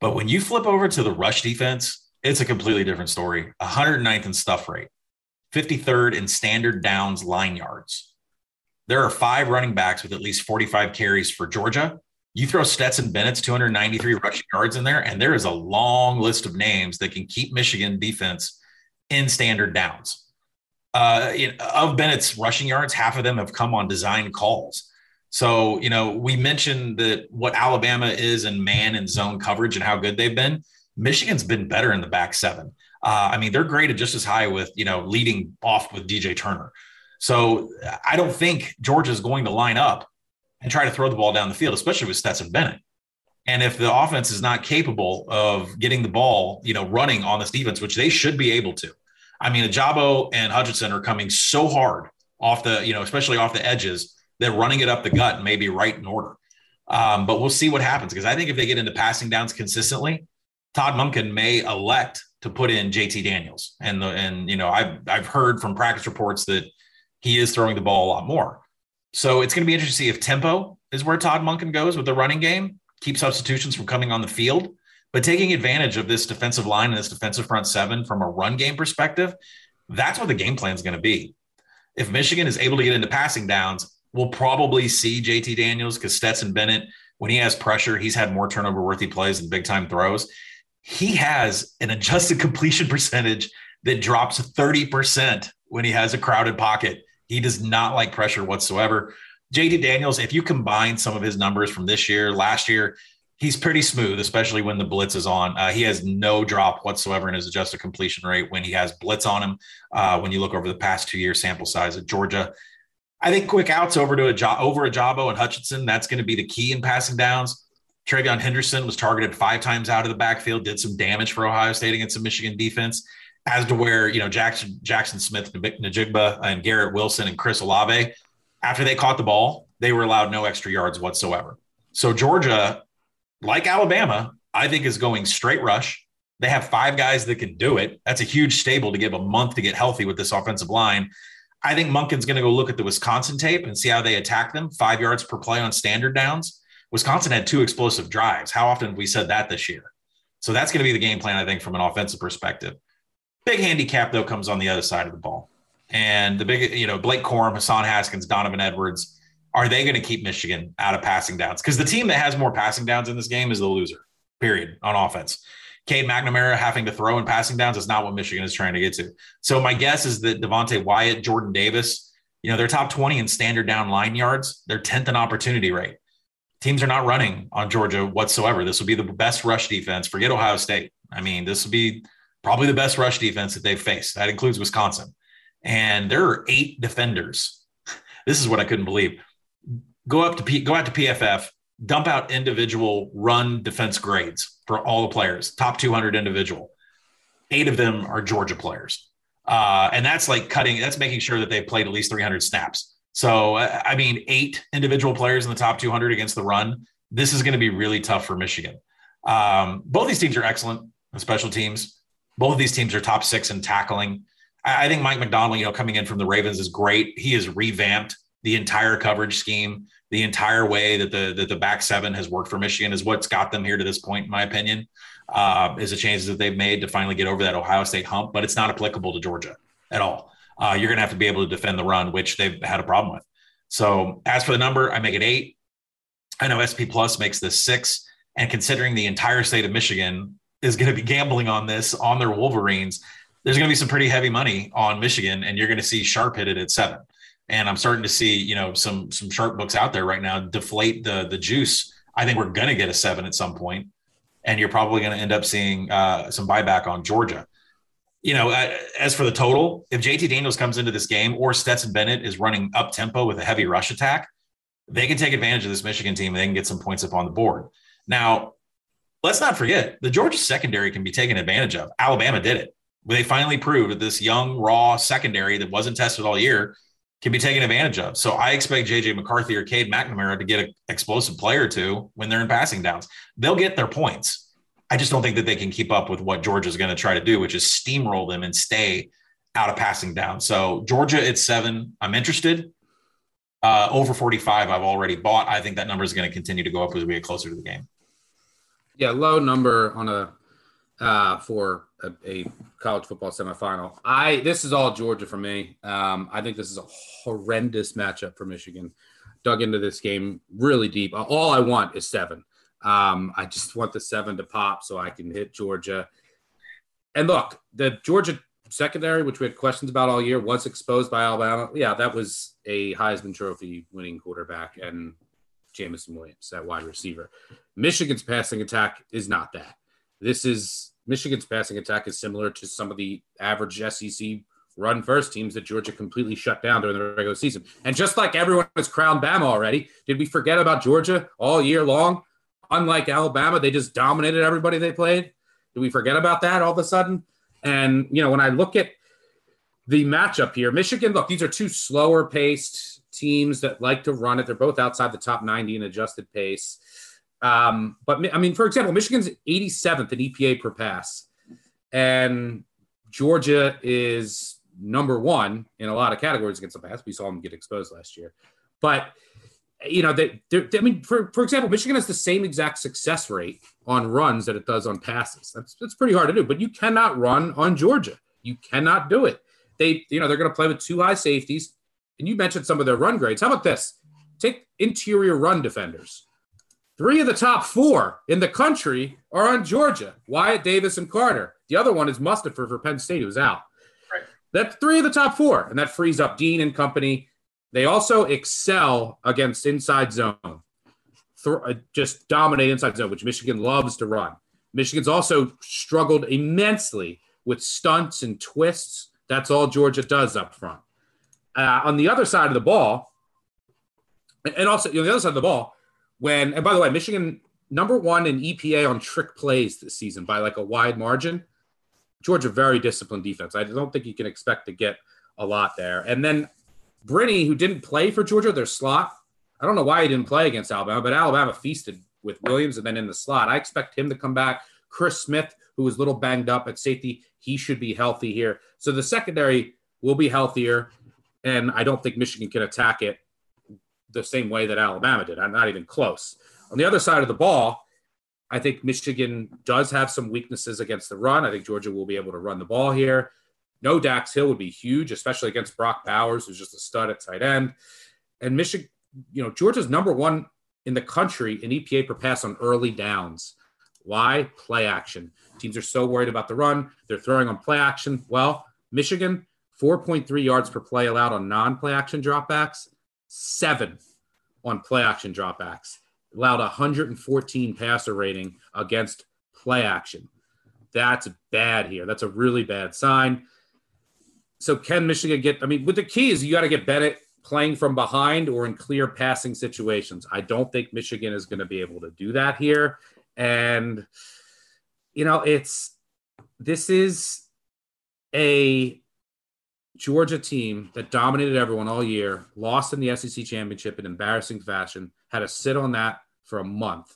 But when you flip over to the rush defense, it's a completely different story. 109th in stuff rate, 53rd in standard downs line yards. There are five running backs with at least 45 carries for Georgia you throw Stetson Bennett's 293 rushing yards in there, and there is a long list of names that can keep Michigan defense in standard downs. Uh, of Bennett's rushing yards, half of them have come on design calls. So, you know, we mentioned that what Alabama is in man and zone coverage and how good they've been. Michigan's been better in the back seven. Uh, I mean, they're graded just as high with, you know, leading off with DJ Turner. So I don't think Georgia's going to line up and try to throw the ball down the field, especially with Stetson Bennett. And if the offense is not capable of getting the ball, you know, running on this defense, which they should be able to. I mean, Ojabo and Hutchinson are coming so hard off the, you know, especially off the edges, that running it up the gut may be right in order. Um, but we'll see what happens because I think if they get into passing downs consistently, Todd Monken may elect to put in JT Daniels. And the, and you know, I've I've heard from practice reports that he is throwing the ball a lot more. So it's going to be interesting to see if tempo is where Todd Monken goes with the running game, keep substitutions from coming on the field, but taking advantage of this defensive line and this defensive front seven from a run game perspective, that's what the game plan is going to be. If Michigan is able to get into passing downs, we'll probably see JT Daniels because Stetson Bennett, when he has pressure, he's had more turnover worthy plays and big time throws. He has an adjusted completion percentage that drops 30% when he has a crowded pocket. He does not like pressure whatsoever. JT Daniels, if you combine some of his numbers from this year, last year, he's pretty smooth, especially when the blitz is on. Uh, he has no drop whatsoever in his adjusted completion rate when he has blitz on him. Uh, when you look over the past two year sample size at Georgia, I think quick outs over to a job over Ojabo and Hutchinson. That's going to be the key in passing downs. TreVeyon Henderson was targeted five times out of the backfield, did some damage for Ohio State against the Michigan defense as to where you know Jackson Jaxon Smith-Njigba and Garrett Wilson and Chris Olave, after they caught the ball, they were allowed no extra yards whatsoever. So Georgia, like Alabama, I think is going straight rush. They have five guys that can do it. That's a huge stable to give a month to get healthy with this offensive line. I think Monken's going to go look at the Wisconsin tape and see how they attack them. Five yards per play on standard downs. Wisconsin had two explosive drives. How often have we said that this year? So that's going to be the game plan, I think, from an offensive perspective. Big handicap though comes on the other side of the ball, and the big you know Blake Corum, Hassan Haskins, Donovan Edwards. Are they going to keep Michigan out of passing downs? Because the team that has more passing downs in this game is the loser. Period on offense. Cade McNamara having to throw in passing downs is not what Michigan is trying to get to. So my guess is that Devonte Wyatt, Jordan Davis, you know, they're top 20 in standard down line yards. They're 10th in opportunity rate. Teams are not running on Georgia whatsoever. This will be the best rush defense. Forget Ohio State. I mean, this will be probably the best rush defense that they've faced. That includes Wisconsin. And there are eight defenders. This is what I couldn't believe. Go up to P, go out to PFF, dump out individual run defense grades for all the players, top 200 individual. Eight of them are Georgia players. Uh, and that's like cutting, that's making sure that they've played at least 300 snaps. So, I mean, eight individual players in the top 200 against the run. This is going to be really tough for Michigan. Um, both these teams are excellent on special teams. Both of these teams are top six in tackling. I think Mike Macdonald, you know, coming in from the Ravens is great. He has revamped the entire coverage scheme, the entire way that the that the back seven has worked for Michigan is what's got them here to this point, in my opinion. Uh, is the changes that they've made to finally get over that Ohio State hump, but it's not applicable to Georgia at all. Uh, you're going to have to be able to defend the run, which they've had a problem with. So as for the number, I make it eight. I know SP Plus makes this six, and considering the entire state of Michigan is going to be gambling on this on their Wolverines, there's going to be some pretty heavy money on Michigan, and you're going to see sharp hit it at seven. And I'm starting to see, you know, some some sharp books out there right now deflate the the juice. I think we're going to get a seven at some and you're probably going to end up seeing uh, some buyback on Georgia. You know, uh, as for the total, if JT Daniels comes into this game or Stetson Bennett is running up tempo with a heavy rush attack, they can take advantage of this Michigan team and they can get some points up on the board. Now, let's not forget the Georgia secondary can be taken advantage of. Alabama did it. They finally proved that this young, raw secondary that wasn't tested all year can be taken advantage of. So I expect JJ McCarthy or Cade McNamara to get an explosive player or two when they're in passing downs. They'll get their points. I just don't think that they can keep up with what Georgia's going to try to do, which is steamroll them and stay out of passing down. So Georgia, at seven. I'm interested. Uh, over 45, I've already bought. I think that number is going to continue to go up as we get closer to the game. Yeah, low number on a uh, for a, a, college football semifinal. I this is all Georgia for me. Um, I think this is a horrendous matchup for Michigan. Dug into this game really deep. All I want is seven. Um, I just want the seven to pop so I can hit Georgia. And look, the Georgia secondary, which we had questions about all year, was exposed by Alabama. Yeah, that was a Heisman Trophy winning quarterback and Jameson Williams, that wide receiver. Michigan's passing attack is not that. This is Michigan's passing attack is similar to some of the average SEC run first teams that Georgia completely shut down during the regular season. And just like everyone has crowned Bama already, did we forget about Georgia all year long? Unlike Alabama, they just dominated everybody they played. Did we forget about that all of a sudden? And, you know, when I look at the matchup here, Michigan, look, these are two slower paced teams that like to run it. They're both outside the top 90 in adjusted pace. Um, but I mean, for example, Michigan's 87th in EPA per pass, and Georgia is number one in a lot of categories against the pass. We saw them get exposed last year, but you know, they, I mean, for, for example, Michigan has the same exact success rate on runs that it does on passes. That's that's pretty hard to do, but you cannot run on Georgia. You cannot do it. They, you know, they're going to play with two high safeties. And you mentioned some of their run grades. How about this? Take interior run defenders. Three of the top four in the country are on Georgia Wyatt Davis and Carter. The other one is Mustipher for Penn State, who's out. Right. That's three of the top four, and that frees up Dean and company. They also excel against inside zone, uh, just dominate inside zone, which Michigan loves to run. Michigan's also struggled immensely with stunts and twists. That's all Georgia does up front. Uh, on the other side of the ball, and also you know, the other side of the ball, when and by the way, Michigan number one in EPA on trick plays this season by like a wide margin. Georgia very disciplined defense. I don't think you can expect to get a lot there. And then Brini, who didn't play for Georgia, their slot. I don't know why he didn't play against Alabama, but Alabama feasted with Williams and then in the slot. I expect him to come back. Chris Smith, who was a little banged up at safety, he should be healthy here. So the secondary will be healthier, and I don't think Michigan can attack it the same way that Alabama did. I'm not even close. On the other side of the ball, I think Michigan does have some weaknesses against the run. I think Georgia will be able to run the ball here. No Dax Hill would be huge, especially against Brock Bowers, who's just a stud at tight end. And Michigan, you know, Georgia's number one in the country in EPA per pass on early downs. Why? Play action. Teams are so worried about the run. They're throwing on play action. Well, Michigan, 4.3 yards per play allowed on non play action dropbacks seventh on play action dropbacks, allowed 114 passer rating against play action. That's bad here. That's a really bad sign. So can Michigan get? I mean, with the key is you got to get Bennett playing from behind or in clear passing situations. I don't think Michigan is going to be able to do that here. And you know, it's this is a Georgia team that dominated everyone all year, lost in the SEC championship in embarrassing fashion, had to sit on that for a month.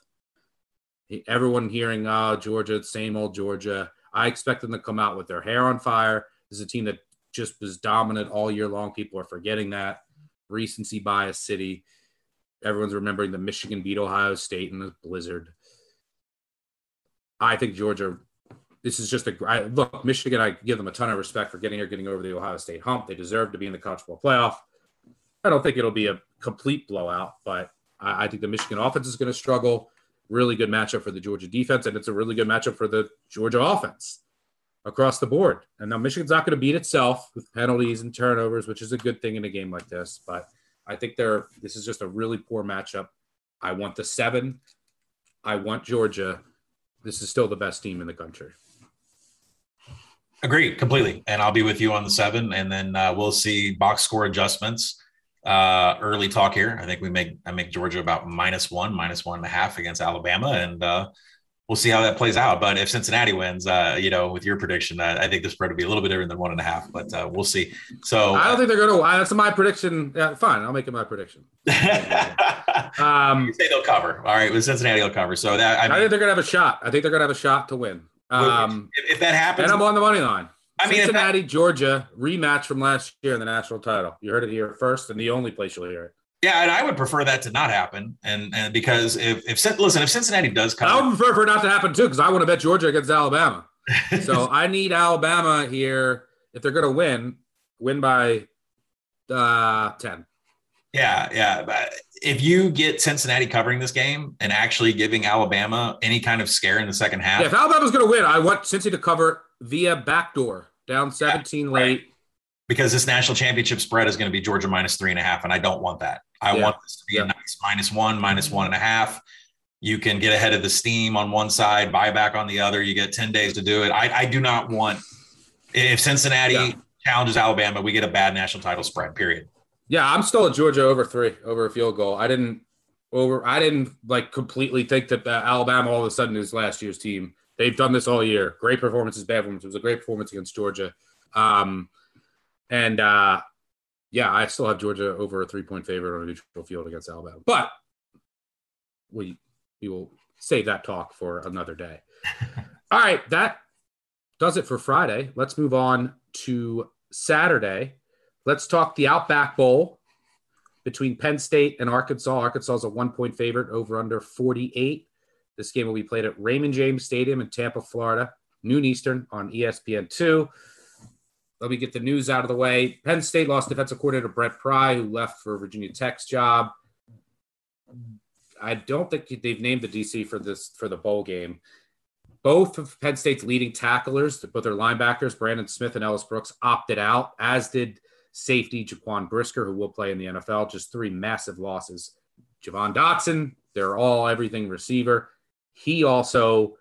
Everyone hearing, oh, Georgia, same old Georgia. I expect them to come out with their hair on fire. This is a team that just was dominant all year long. People are forgetting that. Recency bias city. Everyone's remembering the Michigan beat Ohio State in the blizzard. I think Georgia this is just a I, look. Michigan, I give them a ton of respect for getting here, getting over the Ohio State hump. They deserve to be in the college football playoff. I don't think it'll be a complete blowout, but I, I think the Michigan offense is going to struggle. Really good matchup for the Georgia defense, and it's a really good matchup for the Georgia offense across the board. And now Michigan's not going to beat itself with penalties and turnovers, which is a good thing in a game like this. But I think they're this is just a really poor matchup. I want the seven. I want Georgia this is still the best team in the country. Agreed completely. And I'll be with you on the seven, and then uh, we'll see box score adjustments. Uh, early talk here. I think we make I make Georgia about minus one, minus one and a half against Alabama, and uh, we'll see how that plays out. But if Cincinnati wins, uh, you know, with your prediction, uh, I think the spread would be a little bit different than one and a half, but uh, we'll see. So I don't think they're going to. That's my prediction. Yeah, fine, I'll make it my prediction. um, you say they'll cover. All right, with Cincinnati, they'll cover. So that I, mean, I think they're going to have a shot. I think they're going to have a shot to win. Um, if, if, that happens, and I'm on the money line. I mean, Cincinnati, that, Georgia rematch from last year in the national title. You heard it here first, and the only place you'll hear it. Yeah, and I would prefer that to not happen, and and because if if listen, if Cincinnati does come, I would prefer for it not to happen too, because I want to bet Georgia against Alabama. so I need Alabama here if they're going to win, win by uh, ten. Yeah, yeah. But if you get Cincinnati covering this game and actually giving Alabama any kind of scare in the second half, yeah, if Alabama's going to win, I want Cincinnati to cover via backdoor down 17 yeah, late. Because this national championship spread is going to be Georgia minus three and a half, and I don't want that. I yeah. want this to be yeah. a nice minus one, minus one and a half. You can get ahead of the steam on one side, buy back on the other. You get 10 days to do it. I, I do not want, if Cincinnati challenges Alabama, we get a bad national title spread, period. Yeah, I'm still at Georgia over three, over a field goal. I didn't over. I didn't like completely think that uh, Alabama all of a sudden is last year's team. They've done this all year. Great performances, bad performances. It was a great performance against Georgia, um, and uh, yeah, I still have Georgia over a three point favorite on a neutral field against Alabama. But we we will save that talk for another day. all right, that does it for Friday. Let's move on to Saturday. Let's talk the Outback Bowl between Penn State and Arkansas. Arkansas is a one point favorite over under 48. This game will be played at Raymond James Stadium in Tampa, Florida, noon Eastern on ESPN2. Let me get the news out of the way. Penn State lost defensive coordinator Brent Pry, who left for Virginia Tech's job. I don't think they've named the DC for this for the bowl game. Both of Penn State's leading tacklers, both their linebackers, Brandon Smith and Ellis Brooks, opted out, as did safety Jaquan Brisker, who will play in the NFL. Just three massive losses. Jahan Dotson, they're all everything receiver. He also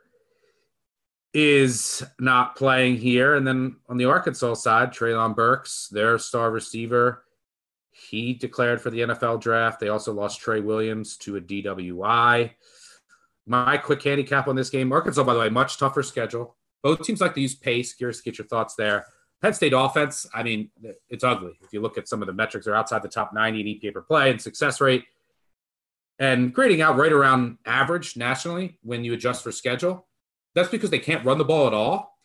is not playing here. And then on the Arkansas side, Treylon Burks, their star receiver, he declared for the NFL draft. They also lost Trey Williams to a DWI. My quick handicap on this game Arkansas, by the way, much tougher schedule. Both teams like to use pace. Curious to get your thoughts there. Penn State offense, I mean, it's ugly. If you look at some of the metrics, they're outside the top 90 in EPA per play and success rate and grading out right around average nationally when you adjust for schedule. That's because they can't run the ball at all,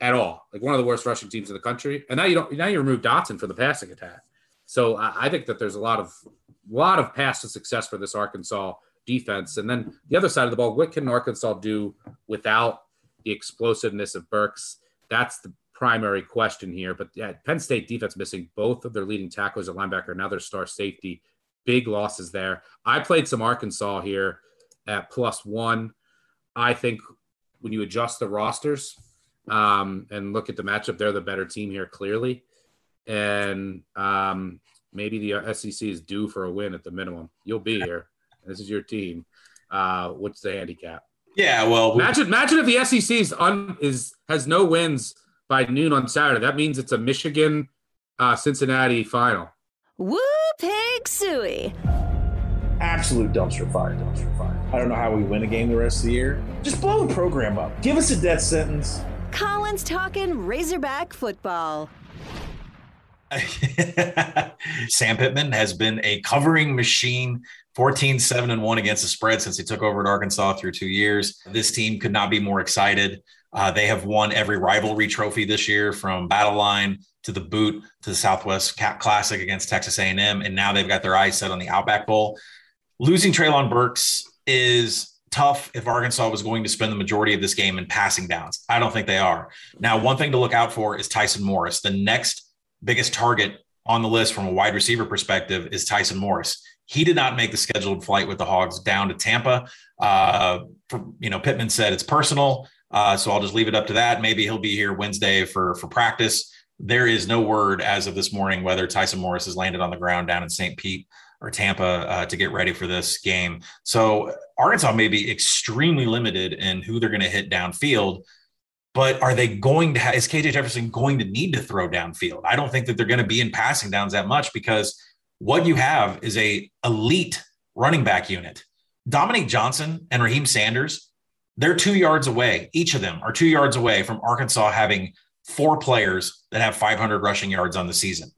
at all. Like one of the worst rushing teams in the country. And now you don't, now you remove Dotson for the passing attack. So I, I think that there's a lot of, lot of pass to success for this Arkansas defense. And then the other side of the ball, what can Arkansas do without the explosiveness of Burks? That's the primary question here. But yeah, Penn State defense missing both of their leading tacklers at linebacker, now their star safety. Big losses there. I played some Arkansas here at plus one. I think when you adjust the rosters um, and look at the matchup, they're the better team here clearly. And um, maybe the SEC is due for a win at the minimum. You'll be here. This is your team. Uh, what's the handicap? Yeah, well, imagine imagine if the SEC is, un, is has no wins by noon on Saturday. That means it's a Michigan uh, Cincinnati final. Woo pig Sooie. Absolute dumpster fire, dumpster fire. I don't know how we win a game the rest of the year. Just blow the program up. Give us a death sentence. Collin's talking Razorback football. Sam Pittman has been a covering machine 14 7 and 1 against the spread since he took over at Arkansas through two years. This team could not be more excited. Uh, they have won every rivalry trophy this year from Battle Line to the Boot to the Southwest Classic against Texas A&M, and now they've got their eyes set on the Outback Bowl. Losing Treylon Burks is tough if Arkansas was going to spend the majority of this game in passing downs. I don't think they are. Now, one thing to look out for is Tyson Morris. The next biggest target on the list from a wide receiver perspective is Tyson Morris. He did not make the scheduled flight with the Hogs down to Tampa. Uh, for, you know, Pittman said it's personal. Uh, so I'll just leave it up to that. Maybe he'll be here Wednesday for for practice. There is no word as of this morning whether Tyson Morris has landed on the ground down in St. Pete. or Tampa uh, to get ready for this game. So Arkansas may be extremely limited in who they're going to hit downfield. But are they going to have, is KJ Jefferson going to need to throw downfield? I don't think that they're going to be in passing downs that much because what you have is a elite running back unit. Dominique Johnson and Raheem Sanders, they're two yards away. Each of them are two yards away from Arkansas having four players that have 500 rushing yards on the season.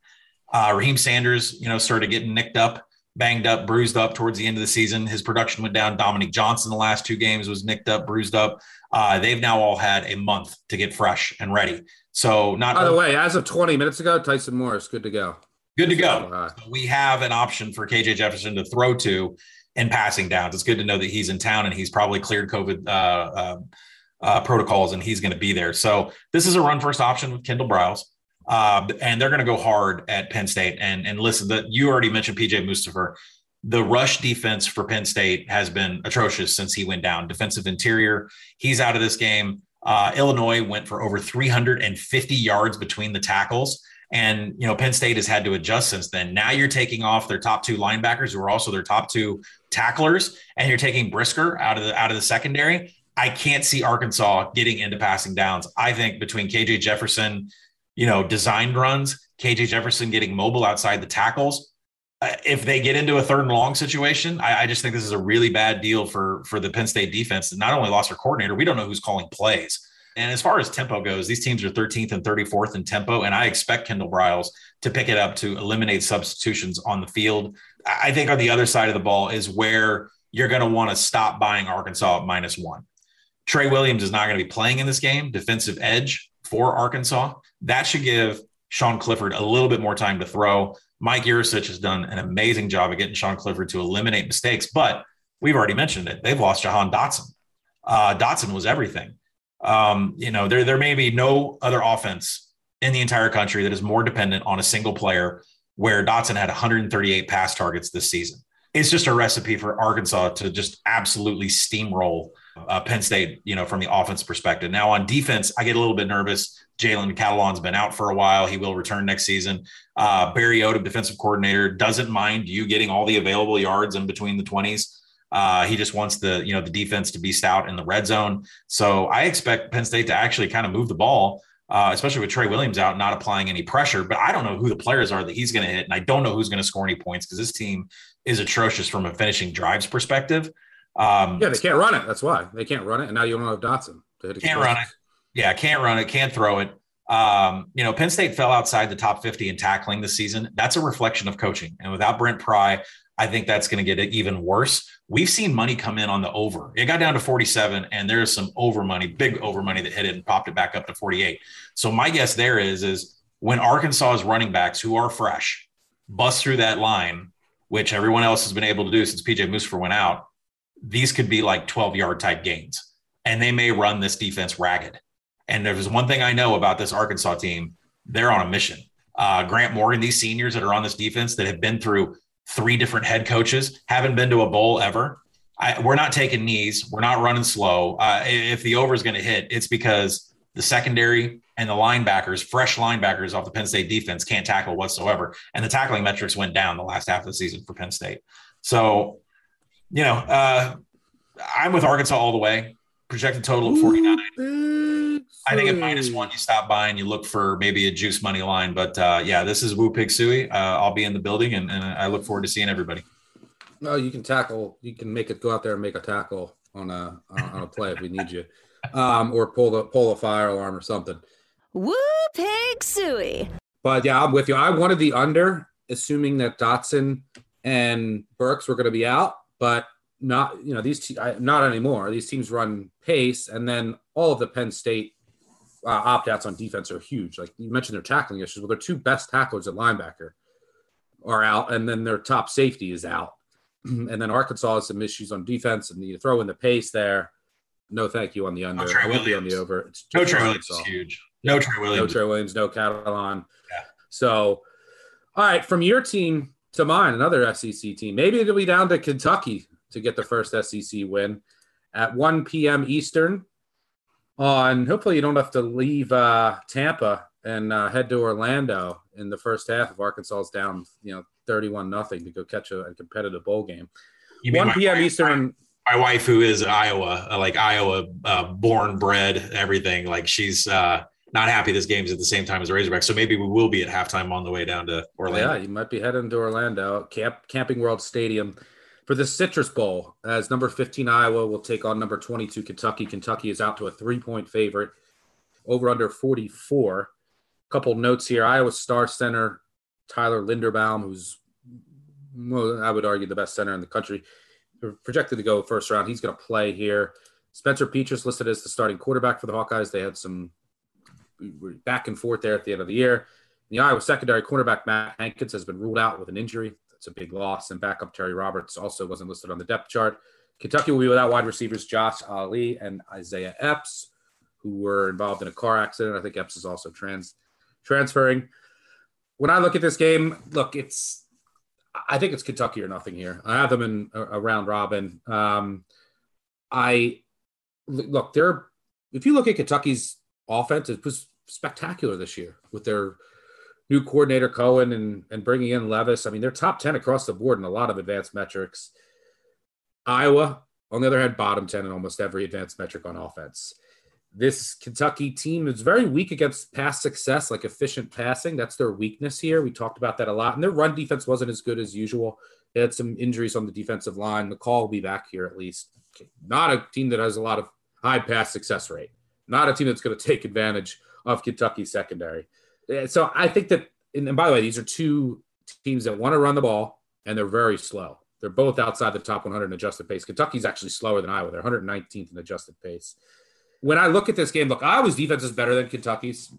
Uh, Raheem Sanders, you know, started getting nicked up, banged up, bruised up towards the end of the season. His production went down. Dominique Johnson, the last two games, was nicked up, bruised up. Uh, they've now all had a month to get fresh and ready. So, not by the way, as of 20 minutes ago, Tyson Morris, good to go. Good to go. So we have an option for KJ Jefferson to throw to in passing downs. It's good to know that he's in town and he's probably cleared COVID uh, uh, uh, protocols and he's going to be there. So this is a run first option with Kendall Briles. Uh, and they're going to go hard at Penn State. And and listen, that you already mentioned PJ Mustipher. The rush defense for Penn State has been atrocious since he went down. Defensive interior, he's out of this game. Uh, Illinois went for over 350 yards between the tackles. And you know, Penn State has had to adjust since then. Now you're taking off their top two linebackers, who are also their top two tacklers, and you're taking Brisker out of the out of the secondary. I can't see Arkansas getting into passing downs. I think between KJ Jefferson, you know, designed runs, KJ Jefferson getting mobile outside the tackles. Uh, if they get into a third and long situation, I, I, just think this is a really bad deal for for the Penn State defense. Not only lost their coordinator, we don't know who's calling plays. And as far as tempo goes, these teams are 13th and 34th in tempo, and I expect Kendall Briles to pick it up to eliminate substitutions on the field. I think on the other side of the ball is where you're going to want to stop buying Arkansas at minus one. Trey Williams is not going to be playing in this game, defensive edge for Arkansas. That should give Sean Clifford a little bit more time to throw. Mike Yurcich has done an amazing job of getting Sean Clifford to eliminate mistakes, but we've already mentioned it. They've lost Jahan Dotson. Uh, Dotson was everything. Um, you know, there, there may be no other offense in the entire country that is more dependent on a single player where Dotson had 138 pass targets this season. It's just a recipe for Arkansas to just absolutely steamroll uh, Penn State, you know, from the offense perspective. Now on defense, I get a little bit nervous. Jalen Catalon's been out for a while. He will return next season. Uh, Barry Odom, defensive coordinator, doesn't mind you getting all the available yards in between the 20s. Uh, he just wants the, you know, the defense to be stout in the red zone. So I expect Penn State to actually kind of move the ball, uh, especially with Trey Williams out, not applying any pressure. But I don't know who the players are that he's going to hit. And I don't know who's going to score any points because this team is atrocious from a finishing drives perspective. Um, yeah, they can't run it. That's why they can't run it. And now you don't have Dotson. Can't run it. Yeah, can't run it. Can't throw it. Um, you know, Penn State fell outside the top 50 in tackling this season. That's a reflection of coaching. And without Brent Pry, I think that's going to get even worse. We've seen money come in on the over. It got down to 47, and there's some over money, big over money that hit it and popped it back up to 48. So my guess there is is when Arkansas's running backs who are fresh bust through that line, which everyone else has been able to do since PJ Mustipher went out, these could be like 12 yard type gains, and they may run this defense ragged. And there's one thing I know about this Arkansas team they're on a mission. Uh, Grant Morgan, these seniors that are on this defense that have been through three different head coaches, haven't been to a bowl ever. I, we're not taking knees. We're not running slow. Uh, if the over is going to hit, it's because the secondary and the linebackers, fresh linebackers off the Penn State defense, can't tackle whatsoever. And the tackling metrics went down the last half of the season for Penn State. So you know, uh, I'm with Arkansas all the way. Projected total of 49. I think at minus one, you stop by and you look for maybe a juice money line. But uh, yeah, this is Woo Pig Sooie. Uh, I'll be in the building and, and I look forward to seeing everybody. No, you can tackle. You can make it go out there and make a tackle on a on a play if we need you, um, or pull the pull a fire alarm or something. Woo Pig Sooie. But yeah, I'm with you. I wanted the under, assuming that Dotson and Burks were going to be out but not you know these te- not anymore. These teams run pace, and then all of the Penn State uh, opt outs on defense are huge. Like you mentioned, their tackling issues. Well, their two best tacklers at linebacker are out, and then their top safety is out. and then Arkansas has some issues on defense, and you throw in the pace there. No, thank you on the under. No I be on the over. It's no Trey Williams is huge. No Trey Williams. No Trey Williams. No Catalon. Yeah. So, all right, from your team to mine, another SEC team. Maybe it'll be down to Kentucky to get the first SEC win at 1 p.m. Eastern. On hopefully you don't have to leave uh, Tampa and uh, head to Orlando in the first half if Arkansas is down, you know, 31 nothing to go catch a, a competitive bowl game. You 1 p.m. wife- Eastern. My wife, who is Iowa, like Iowa, uh, born, bred, everything. Like she's uh, not happy this game's at the same time as Razorback. So maybe we will be at halftime on the way down to Orlando. Yeah, you might be heading to Orlando, Camp, Camping World Stadium for the Citrus Bowl. As number 15 Iowa will take on number 22 Kentucky. Kentucky is out to a three point favorite, over under 44. A Couple notes here Iowa star center Tyler Linderbaum, who's, well, I would argue, the best center in the country, projected to go first round. He's going to play here. Spencer Petras listed as the starting quarterback for the Hawkeyes. They had some back and forth there at the end of the year. The Iowa secondary cornerback Matt Hankins has been ruled out with an injury. That's a big loss. And backup Terry Roberts also wasn't listed on the depth chart. Kentucky will be without wide receivers Josh Ali and Isaiah Epps, who were involved in a car accident. I think Epps is also trans transferring. When I look at this game, look, it's I think it's Kentucky or nothing here. I have them in a, a round robin. Um, I look, they're if you look at Kentucky's offense, it was spectacular this year with their new coordinator Coen and and bringing in Levis. I mean, they're top ten across the board in a lot of advanced metrics. Iowa, on the other hand, bottom ten in almost every advanced metric on offense. This Kentucky team is very weak against pass success, like efficient passing. That's their weakness here. We talked about that a lot. And their run defense wasn't as good as usual. They had some injuries on the defensive line. McCall will be back here at least. Not a team that has a lot of high pass success rate. Not a team that's going to take advantage of Kentucky's secondary. So I think that, and by the way, these are two teams that want to run the ball and they're very slow. They're both outside the top 100 in adjusted pace. Kentucky's actually slower than Iowa. They're 119th in adjusted pace. When I look at this game, look, Iowa's defense is better than Kentucky's,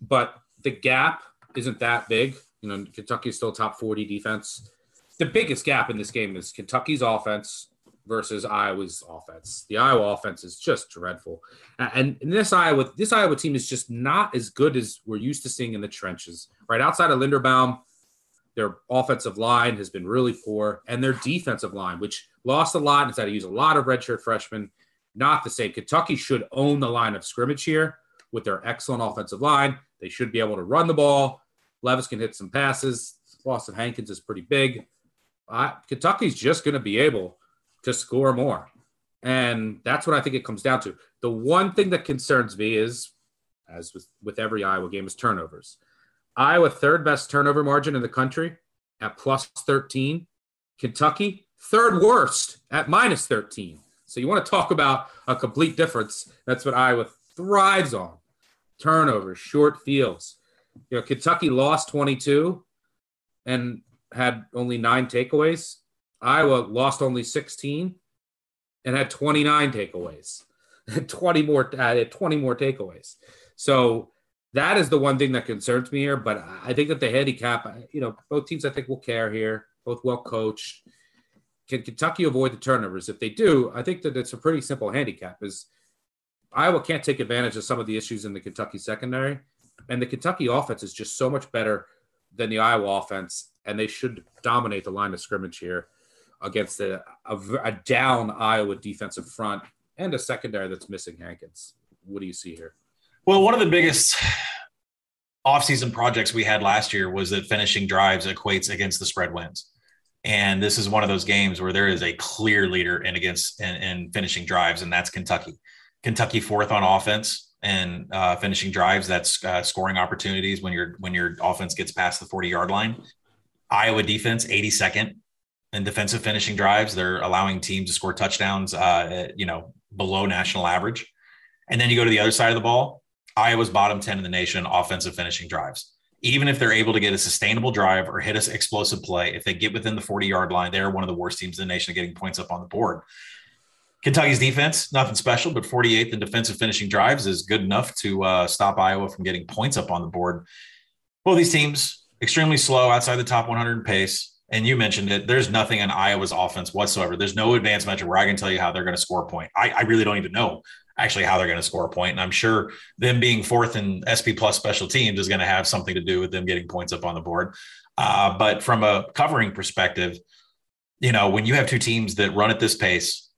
but the gap isn't that big. You know, Kentucky's still top 40 defense. The biggest gap in this game is Kentucky's offense versus Iowa's offense. The Iowa offense is just dreadful. And, and this Iowa, this Iowa team is just not as good as we're used to seeing in the trenches. Right outside of Linderbaum, their offensive line has been really poor, and their defensive line, which lost a lot, and had to use a lot of redshirt freshmen, not the same. Kentucky should own the line of scrimmage here with their excellent offensive line. They should be able to run the ball. Levis can hit some passes. Loss of Hankins is pretty big. Kentucky's just going to be able to score more. And that's what I think it comes down to. The one thing that concerns me is, as with, with every Iowa game, is turnovers. Iowa, third best turnover margin in the country at plus 13. Kentucky, third worst at minus 13. So you want to talk about a complete difference. That's what Iowa thrives on turnovers, short fields. You know, Kentucky lost 22 and had only nine takeaways. Iowa lost only 16 and had 29 takeaways, 20 more, uh, 20 more takeaways. So that is the one thing that concerns me here. But I think that the handicap, you know, both teams I think will care here, both well coached. Can Kentucky avoid the turnovers? If they do, I think that it's a pretty simple handicap. Is Iowa can't take advantage of some of the issues in the Kentucky secondary, and the Kentucky offense is just so much better than the Iowa offense, and they should dominate the line of scrimmage here against a, a, a down Iowa defensive front and a secondary that's missing Hankins. What do you see here? Well, one of the biggest offseason projects we had last year was that finishing drives equates against the spread wins. And this is one of those games where there is a clear leader in against in, in finishing drives, and that's Kentucky. Kentucky fourth on offense and uh, finishing drives. That's uh, scoring opportunities when your when your offense gets past the forty yard line. Iowa defense eighty second in defensive finishing drives. They're allowing teams to score touchdowns, uh, you know, below national average. And then you go to the other side of the ball. Iowa's bottom 10 in the nation offensive finishing drives. Even if they're able to get a sustainable drive or hit an explosive play, if they get within the 40 yard line, they're one of the worst teams in the nation getting points up on the board. Kentucky's defense, nothing special, but 48th in defensive finishing drives is good enough to uh, stop Iowa from getting points up on the board. Both these teams, extremely slow outside the top 100 pace. And you mentioned it. There's nothing in Iowa's offense whatsoever. There's no advanced metric where I can tell you how they're going to score a point. I, I really don't even know actually how they're going to score a point. And I'm sure them being fourth in SP plus special teams is going to have something to do with them getting points up on the board. Uh, but from a covering perspective, you know, when you have two teams that run at this pace,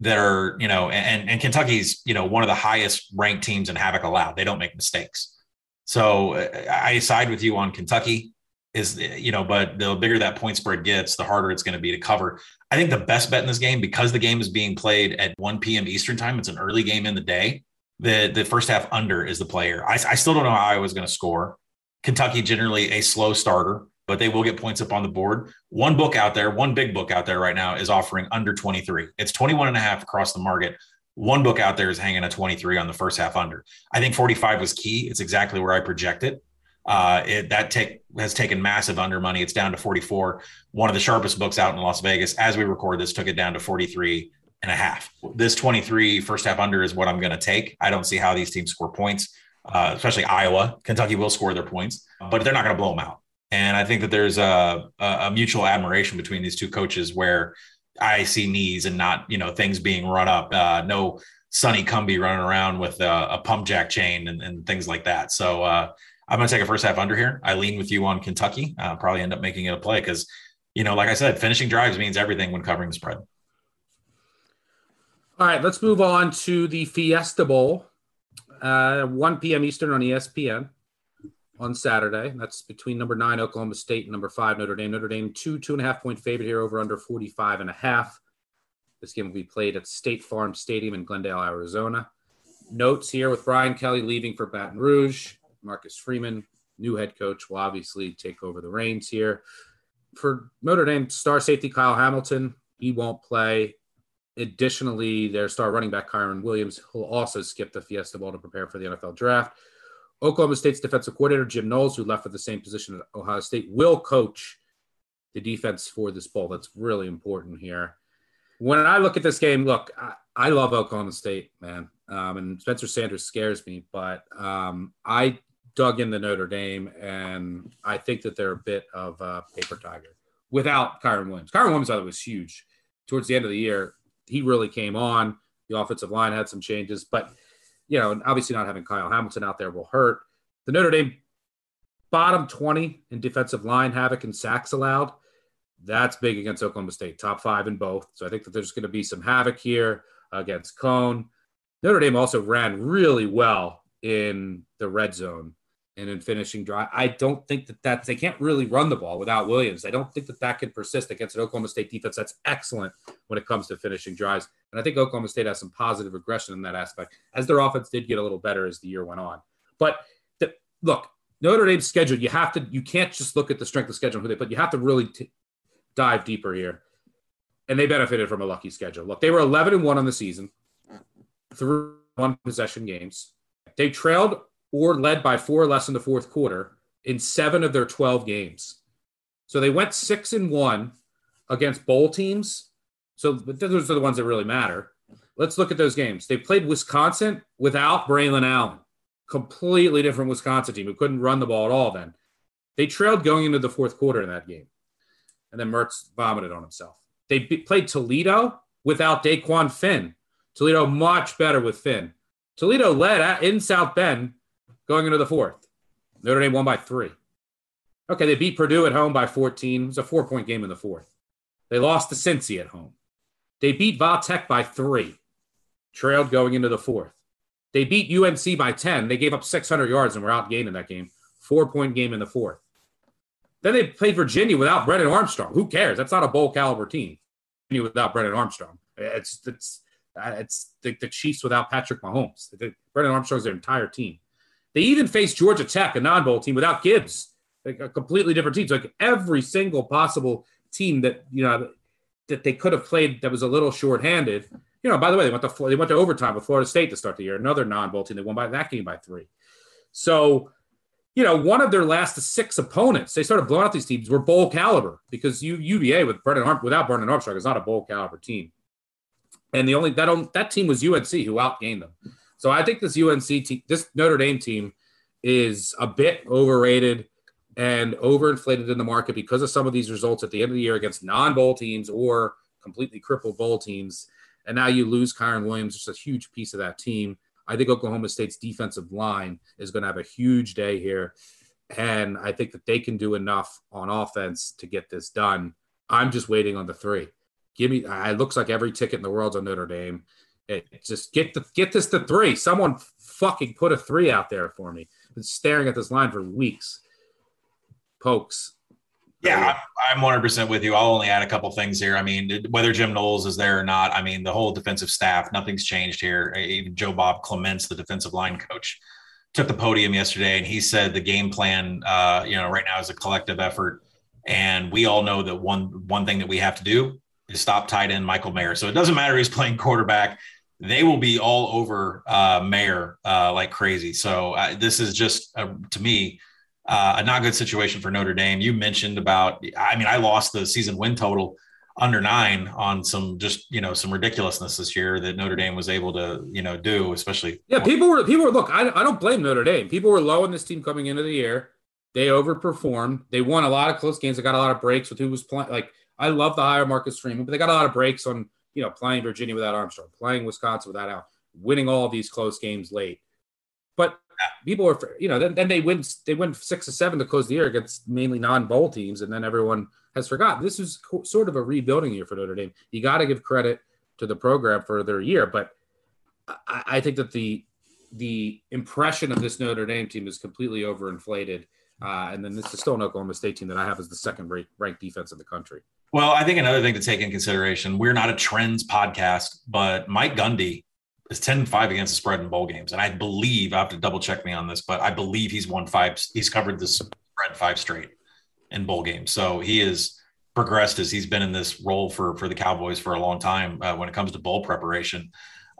that are, you know, and, and Kentucky's, you know, one of the highest ranked teams in havoc allowed. They don't make mistakes. So I side with you on Kentucky. Is you know, but the bigger that point spread gets, the harder it's going to be to cover. I think the best bet in this game, because the game is being played at 1 p.m. Eastern time, it's an early game in the day. The the first half under is the player. I, I still don't know how Iowa's going to score. Kentucky generally a slow starter, but they will get points up on the board. One book out there, one big book out there right now is offering under 23. It's 21 and a half across the market. One book out there is hanging a 23 on the first half under. I think 45 was key. It's exactly where I projected. Uh, it, that take has taken massive under money. It's down to 44. One of the sharpest books out in Las Vegas, as we record this, took it down to 43 and a half. This 23 first half under is what I'm going to take. I don't see how these teams score points, uh, especially Iowa. Kentucky will score their points, but they're not going to blow them out. And I think that there's a, a mutual admiration between these two coaches where I see knees and not, you know, things being run up. Uh, no Sonny Cumbie running around with a, a pump jack chain and, and, things like that. So uh, I'm going to take a first half under here. I lean with you on Kentucky. Uh, probably end up making it a play because, you know, like I said, finishing drives means everything when covering the spread. All right, let's move on to the Fiesta Bowl, uh, 1 p.m. Eastern on ESPN on Saturday. That's between number nine Oklahoma State and number five Notre Dame. Notre Dame two two and a half point favorite here over under 45 and a half. This game will be played at State Farm Stadium in Glendale, Arizona. Notes here with Brian Kelly leaving for Baton Rouge. Marcus Freeman, new head coach, will obviously take over the reins here. For Notre Dame star safety Kyle Hamilton, he won't play. Additionally, their star running back Kyren Williams will also skip the Fiesta Bowl to prepare for the NFL draft. Oklahoma State's defensive coordinator, Jim Knowles, who left for the same position at Ohio State, will coach the defense for this bowl. That's really important here. When I look at this game, look, I, I love Oklahoma State, man. Um, and Spencer Sanders scares me, but um, I dug into Notre Dame, and I think that they're a bit of a paper tiger without Kyren Williams. Kyren Williams, I thought, was huge. Towards the end of the year, he really came on. The offensive line had some changes, but – you know, and obviously not having Kyle Hamilton out there will hurt. The Notre Dame bottom 20 in defensive line havoc and sacks allowed. That's big against Oklahoma State, top five in both. So I think that there's going to be some havoc here against Coan. Notre Dame also ran really well in the red zone and in finishing drive. I don't think that that's, they can't really run the ball without Williams. I don't think that that can persist against an Oklahoma State defense that's excellent when it comes to finishing drives. And I think Oklahoma State has some positive regression in that aspect as their offense did get a little better as the year went on. But the, look, Notre Dame's schedule, you have to, you can't just look at the strength of schedule, who they, but you have to really t- dive deeper here. And they benefited from a lucky schedule. Look, they were 11 and 1 on the season through one possession games. They trailed or led by four or less in the fourth quarter in seven of their 12 games. So they went six and one against bowl teams. So those are the ones that really matter. Let's look at those games. They played Wisconsin without Braylon Allen, completely different Wisconsin team who couldn't run the ball at all then. They trailed going into the fourth quarter in that game. And then Mertz vomited on himself. They played Toledo without Dequan Finn. Toledo much better with Finn. Toledo led in South Bend going into the fourth. Notre Dame won by three. Okay, they beat Purdue at home by 14. It was a four point game in the fourth. They lost to Cincy at home. They beat Va Tech by three, trailed going into the fourth. They beat UNC by 10. They gave up 600 yards and were outgained in that game. Four point game in the fourth. Then they played Virginia without Brennan Armstrong. Who cares? That's not a bowl caliber team. Virginia without Brennan Armstrong, it's it's it's the, the Chiefs without Patrick Mahomes. The, Brennan Armstrong's their entire team. They even faced Georgia Tech, a non-bowl team, without Gibbs, like a completely different team. So like every single possible team that you know that they could have played that was a little short-handed. You know, by the way, they went to they went to overtime with Florida State to start the year. Another non-bowl team. They won by that game by three. So, you know, one of their last six opponents, they started blowing out these teams were bowl caliber because U, UVA with Brennan Arm, without Brennan Armstrong is not a bowl caliber team. And the only that that team was UNC who outgained them. So I think this UNC team, this Notre Dame team, is a bit overrated and overinflated in the market because of some of these results at the end of the year against non-bowl teams or completely crippled bowl teams. And now you lose Kyren Williams, just a huge piece of that team. I think Oklahoma State's defensive line is going to have a huge day here. And I think that they can do enough on offense to get this done. I'm just waiting on the three. Give me, it looks like every ticket in the world's on Notre Dame. It, just get the get this to three. Someone fucking put a three out there for me been staring at this line for weeks. Pokes. Yeah, I'm 100% with you. I'll only add a couple things here. I mean, whether Jim Knowles is there or not, I mean, the whole defensive staff, nothing's changed here. Even Joe Bob Clements, the defensive line coach, took the podium yesterday and he said the game plan, uh, you know, right now is a collective effort. And we all know that one one thing that we have to do stop tight end Michael Mayer. So it doesn't matter who's playing quarterback they will be all over uh, Mayer uh, like crazy. So uh, this is just uh, to me uh, a not good situation for Notre Dame. You mentioned about, I mean, I lost the season win total under nine on some just you know some ridiculousness this year that Notre Dame was able to you know do, especially. Yeah, people were people were look. I, I don't blame Notre Dame. People were low on this team coming into the year. They overperformed. They won a lot of close games. They got a lot of breaks with who was playing. Like I love the hire Marcus Freeman, but they got a lot of breaks on you know, playing Virginia without Armstrong, playing Wisconsin without Al, winning all these close games late. But people are, you know, then, then they win, they win six or seven to close the year against mainly non-bowl teams, and then everyone has forgotten. This is co- sort of a rebuilding year for Notre Dame. You got to give credit to the program for their year, but I, I, think that the the impression of this Notre Dame team is completely overinflated. Uh, and then this is still an Oklahoma State team that I have as the second ranked defense in the country. Well, I think another thing to take in consideration, we're not a trends podcast, but Mike Gundy is 10 5 against the spread in bowl games. And I believe I have to double check me on this, but I believe he's won five, he's covered this spread five straight in bowl games. So he is progressed as he's been in this role for for the Cowboys for a long time uh, when it comes to bowl preparation.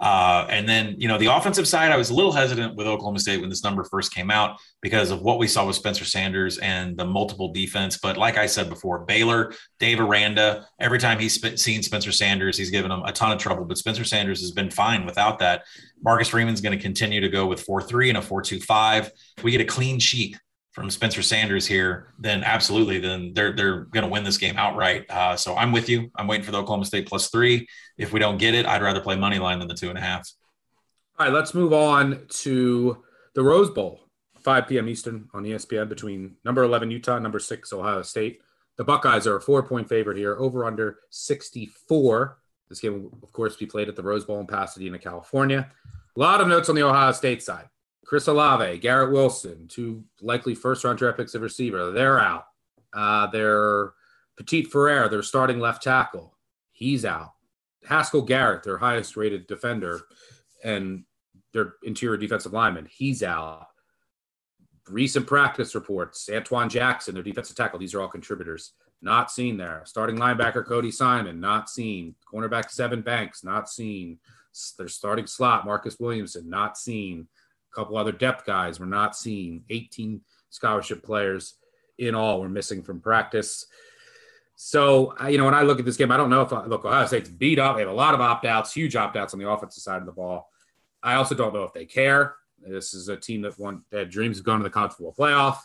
Uh, and then, you know, the offensive side, I was a little hesitant with Oklahoma State when this number first came out because of what we saw with Spencer Sanders and the multiple defense. But like I said before, Baylor, Dave Aranda, every time he's seen Spencer Sanders, he's given him a ton of trouble. But Spencer Sanders has been fine without that. Marcus Freeman's going to continue to go with 4 3 and a 4 2 5. We get a clean sheet from Spencer Sanders here, then absolutely, then they're they're going to win this game outright. Uh, so I'm with you. I'm waiting for the Oklahoma State plus three. If we don't get it, I'd rather play money line than the two and a half. All right, let's move on to the Rose Bowl, 5 p.m. Eastern on ESPN between number 11 Utah, number six Ohio State. The Buckeyes are a four point favorite here, over under 64. This game will, of course, be played at the Rose Bowl in Pasadena, California. A lot of notes on the Ohio State side. Chris Olave, Garrett Wilson, two likely first round draft picks of receiver, they're out. Uh, their Petit Frere, their starting left tackle, he's out. Haskell Garrett, their highest rated defender, and their interior defensive lineman, he's out. Recent practice reports, Antwuan Jackson, their defensive tackle, these are all contributors. Not seen there. Starting linebacker Cody Simon, not seen. Cornerback Sevyn Banks, not seen. Their starting slot, Marcus Williamson, not seen. A couple other depth guys were not seen. 18 scholarship players in all were missing from practice. So, you know, when I look at this game, I don't know if look, Ohio State's beat up. They have a lot of opt outs, huge opt outs on the offensive side of the ball. I also don't know if they care. This is a team that won, that dreams of going to the college football playoff.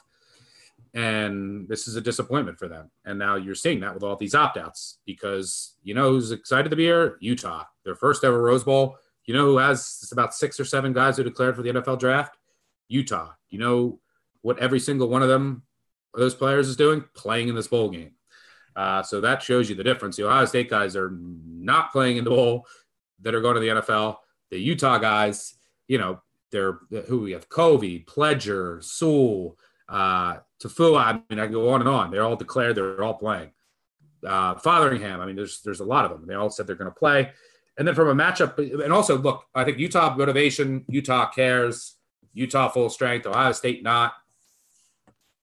And this is a disappointment for them. And now you're seeing that with all these opt outs because you know who's excited to be here? Utah, their first ever Rose Bowl. You know who has about six or seven guys who declared for the NFL draft? Utah. You know what every single one of them, those players, is doing? Playing in this bowl game. Uh, so that shows you the difference. The Ohio State guys are not playing in the bowl that are going to the NFL. The Utah guys, you know, they're who we have Covey, Pledger, Sewell, uh, Tafua. I mean, I go on and on. They're all declared. They're all playing. Uh, Fotheringham. I mean, there's there's a lot of them. They all said they're going to play. And then from a matchup, and also look, I think Utah motivation, Utah cares, Utah full strength, Ohio State not.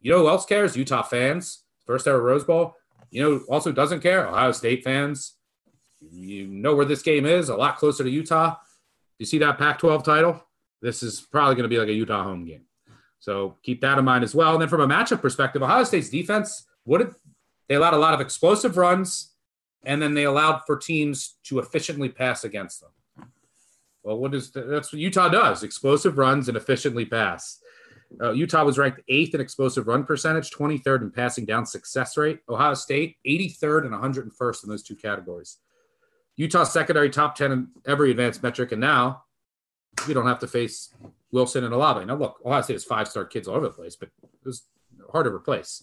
You know who else cares? Utah fans. First ever Rose Bowl. You know also doesn't care? Ohio State fans. You know where this game is, a lot closer to Utah. You see that Pac 12 title? This is probably going to be like a Utah home game. So keep that in mind as well. And then from a matchup perspective, Ohio State's defense, what did they allowed a lot of explosive runs and then they allowed for teams to efficiently pass against them. Well, what is that's what Utah does: explosive runs and efficiently pass. Uh, Utah was ranked eighth in explosive run percentage, 23rd in passing down success rate. Ohio State, 83rd and 101st in those two categories. Utah secondary top 10 in every advanced metric, and now we don't have to face Wilson and Olave. Now, look, Ohio State has five star kids all over the place, but it was hard to replace,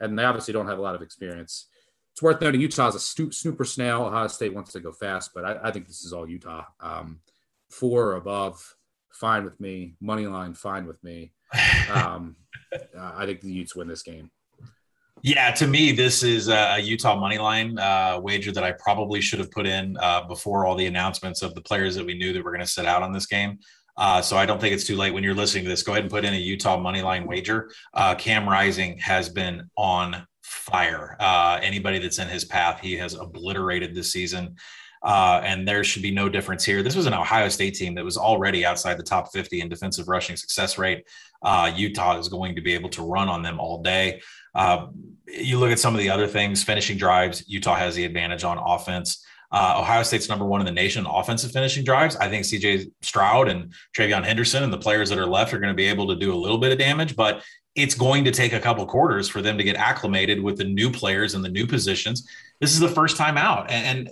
and they obviously don't have a lot of experience it's worth noting Utah's a stu- snooper snail. Ohio State wants to go fast, but I, I think this is all Utah. Um, four or above fine with me. Money line, fine with me. Um, uh, I think the Utes win this game. Yeah, to me, this is a Utah money line uh, wager that I probably should have put in uh, before all the announcements of the players that we knew that were going to sit out on this game. Uh, so I don't think it's too late when you're listening to this. Go ahead and put in a Utah money line wager. Uh, Cam Rising has been on fire. Uh, anybody that's in his path, he has obliterated this season. Uh, and there should be no difference here. This was an Ohio State team that was already outside the top 50 in defensive rushing success rate. Uh, Utah is going to be able to run on them all day. Uh, you look at some of the other things, finishing drives, Utah has the advantage on offense. Uh, Ohio State's number one in the nation offensive finishing drives. I think CJ Stroud and TreVeyon Henderson and the players that are left are going to be able to do a little bit of damage, but it's going to take a couple quarters for them to get acclimated with the new players and the new positions. This is the first time out. And,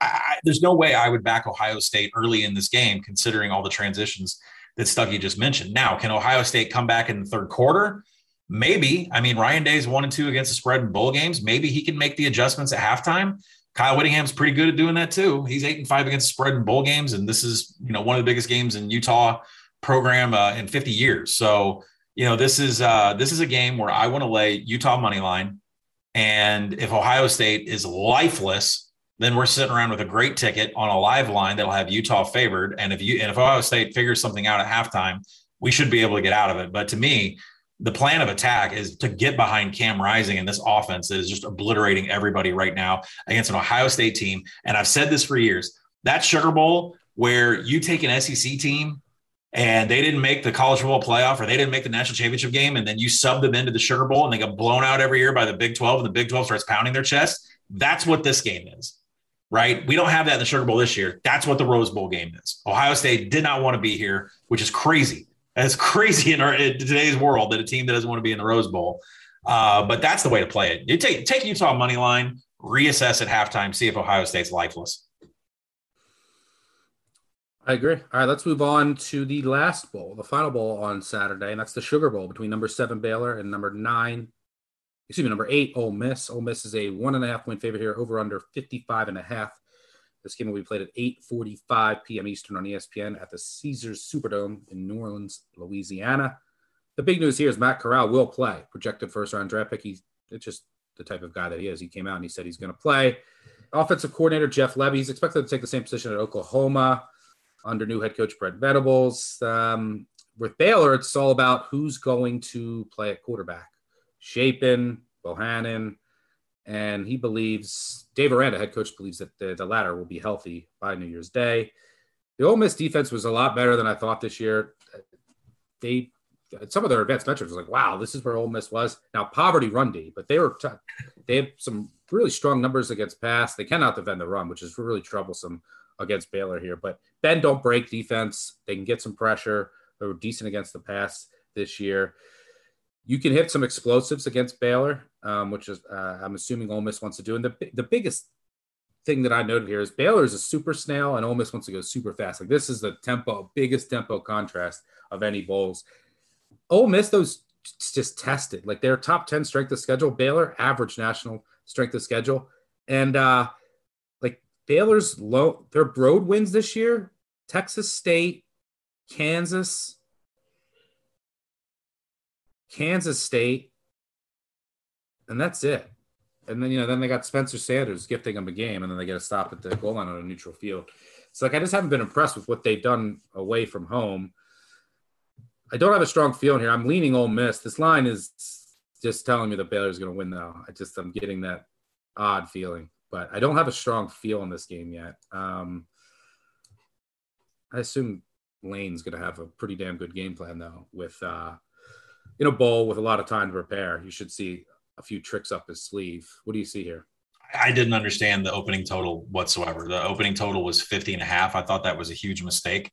I, there's no way I would back Ohio State early in this game, considering all the transitions that Stuckey just mentioned. Now, can Ohio State come back in the third quarter? Maybe. I mean, Ryan Day's one and two against the spread in bowl games. Maybe he can make the adjustments at halftime. Kyle Whittingham's pretty good at doing that too. He's eight and five against the spread in bowl games, and this is you know one of the biggest games in Utah program uh, in 50 years. So you know this is uh, this is a game where I want to lay Utah money line, and if Ohio State is lifeless, then we're sitting around with a great ticket on a live line that'll have Utah favored. And if you and if Ohio State figures something out at halftime, we should be able to get out of it. But to me, the plan of attack is to get behind Cam Rising in this offense that is just obliterating everybody right now against an Ohio State team. And I've said this for years that Sugar Bowl where you take an SEC team and they didn't make the college football playoff or they didn't make the national championship game, and then you sub them into the Sugar Bowl and they get blown out every year by the Big 12 and the Big 12 starts pounding their chest. That's what this game is, right? We don't have that in the Sugar Bowl this year. That's what the Rose Bowl game is. Ohio State did not want to be here, which is crazy it's crazy in, our, in today's world that a team that doesn't want to be in the Rose Bowl. Uh, but that's the way to play it. You take take Utah money line, reassess at halftime, see if Ohio State's lifeless. I agree. All right, let's move on to the last bowl, the final bowl on Saturday, and that's the Sugar Bowl between number seven Baylor and number nine, excuse me, number eight Ole Miss. Ole Miss is a one and a half point favorite here, over under 55 and a half. This game will be played at 8:45 p.m. Eastern on ESPN at the Caesars Superdome in New Orleans, Louisiana. The big news here is Matt Corral will play, projected first round draft pick. He's it's just the type of guy that he is. He came out and he said he's going to play. Offensive coordinator Jeff Lebby. he's expected to take the same position at Oklahoma under new head coach Brent Venables. Um, with Baylor, it's all about who's going to play at quarterback. Shapen, Bohannon, and he believes Dave Aranda, head coach, believes that the, the latter will be healthy by New Year's Day. The Ole Miss defense was a lot better than I thought this year. They some of their advanced metrics was like, wow, this is where Ole Miss was. Now poverty run D, but they were t- they have some really strong numbers against pass. They cannot defend the run, which is really troublesome against Baylor here. But Ben don't break defense. They can get some pressure. They were decent against the pass this year. You can hit some explosives against Baylor, um, which is uh, I'm assuming Ole Miss wants to do. And the the biggest thing that I noted here is Baylor is a super snail, and Ole Miss wants to go super fast. Like this is the tempo, biggest tempo contrast of any bowls. Ole Miss, those just tested like their top 10 strength of schedule. Baylor average national strength of schedule, and uh, Baylor's low their road wins this year: Texas State, Kansas, Kansas State, and that's it. And then you know, then they got Spencer Sanders gifting them a game, and then they get a stop at the goal line on a neutral field. So like I just haven't been impressed with what they've done away from home. I don't have a strong feeling here. I'm leaning Ole Miss. This line is just telling me that Baylor's going to win, though. I just I'm getting that odd feeling, but I don't have a strong feel in this game yet. Um, I assume Lane's going to have a pretty damn good game plan, though, with uh, in a bowl with a lot of time to prepare, you should see a few tricks up his sleeve. What do you see here? I didn't understand the opening total whatsoever. The opening total was 50 and a half. I thought that was a huge mistake.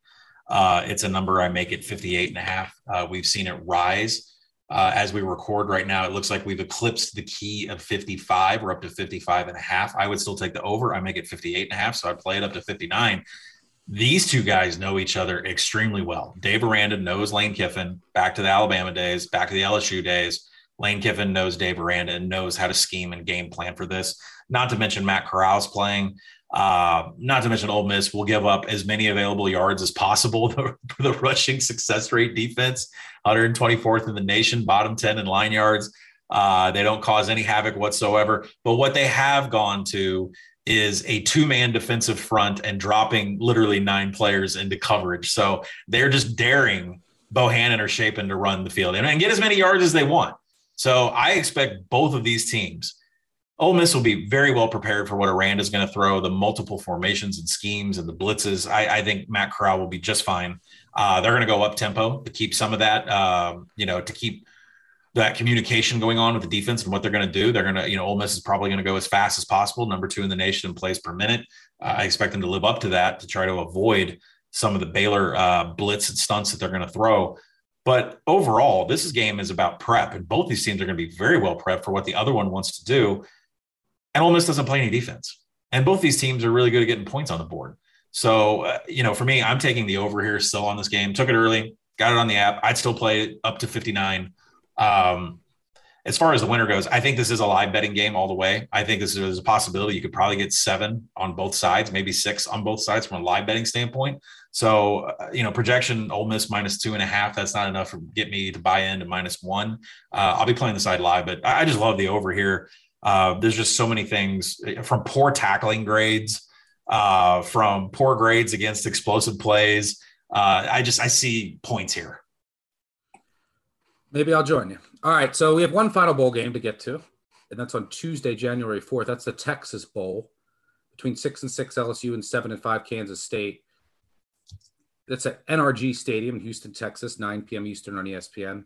Uh, it's a number I make it 58 and a half. Uh, we've seen it rise. Uh, as we record right now, it looks like we've eclipsed the key of 55. We're up to 55 and a half. I would still take the over. I make it 58 and a half. So I'd play it up to 59 these two guys know each other extremely well. Dave Aranda knows Lane Kiffin back to the Alabama days, back to the LSU days. Lane Kiffin knows Dave Aranda and knows how to scheme and game plan for this. Not to mention Matt Corral's playing. Uh, not to mention, Ole Miss will give up as many available yards as possible. The, the rushing success rate defense, 124th in the nation, bottom 10 in line yards. Uh, they don't cause any havoc whatsoever. But what they have gone to is a two man defensive front and dropping literally nine players into coverage. So they're just daring Bohannon or Shapen to run the field and, and get as many yards as they want. So I expect both of these teams. Ole Miss will be very well prepared for what Aranda is going to throw, the multiple formations and schemes and the blitzes. I, I think Matt Corral will be just fine. Uh, they're going to go up tempo to keep some of that, uh, you know, to keep that communication going on with the defense and what they're going to do. They're going to, you know, Ole Miss is probably going to go as fast as possible, number two in the nation in plays per minute. Uh, I expect them to live up to that to try to avoid some of the Baylor uh, blitz and stunts that they're going to throw. But overall, this game is about prep, and both these teams are going to be very well prepped for what the other one wants to do. And Ole Miss doesn't play any defense, and both these teams are really good at getting points on the board. So, uh, you know, for me, I'm taking the over here still on this game. Took it early, got it on the app. I'd still play it up to 59. Um, as far as the winner goes, I think this is a live betting game all the way. I think this is a possibility. You could probably get seven on both sides, maybe six on both sides from a live betting standpoint. So, uh, you know, projection Ole Miss minus two and a half. That's not enough to get me to buy into minus one. Uh, I'll be playing the side live, but I just love the over here. Uh, there's just so many things uh, from poor tackling grades, uh, from poor grades against explosive plays. Uh, I just I see points here. Maybe I'll join you. All right. So we have one final bowl game to get to, and that's on Tuesday, January 4th. That's the Texas Bowl between six and six LSU and seven and five Kansas State. That's at NRG Stadium in Houston, Texas, 9 p.m. Eastern on ESPN.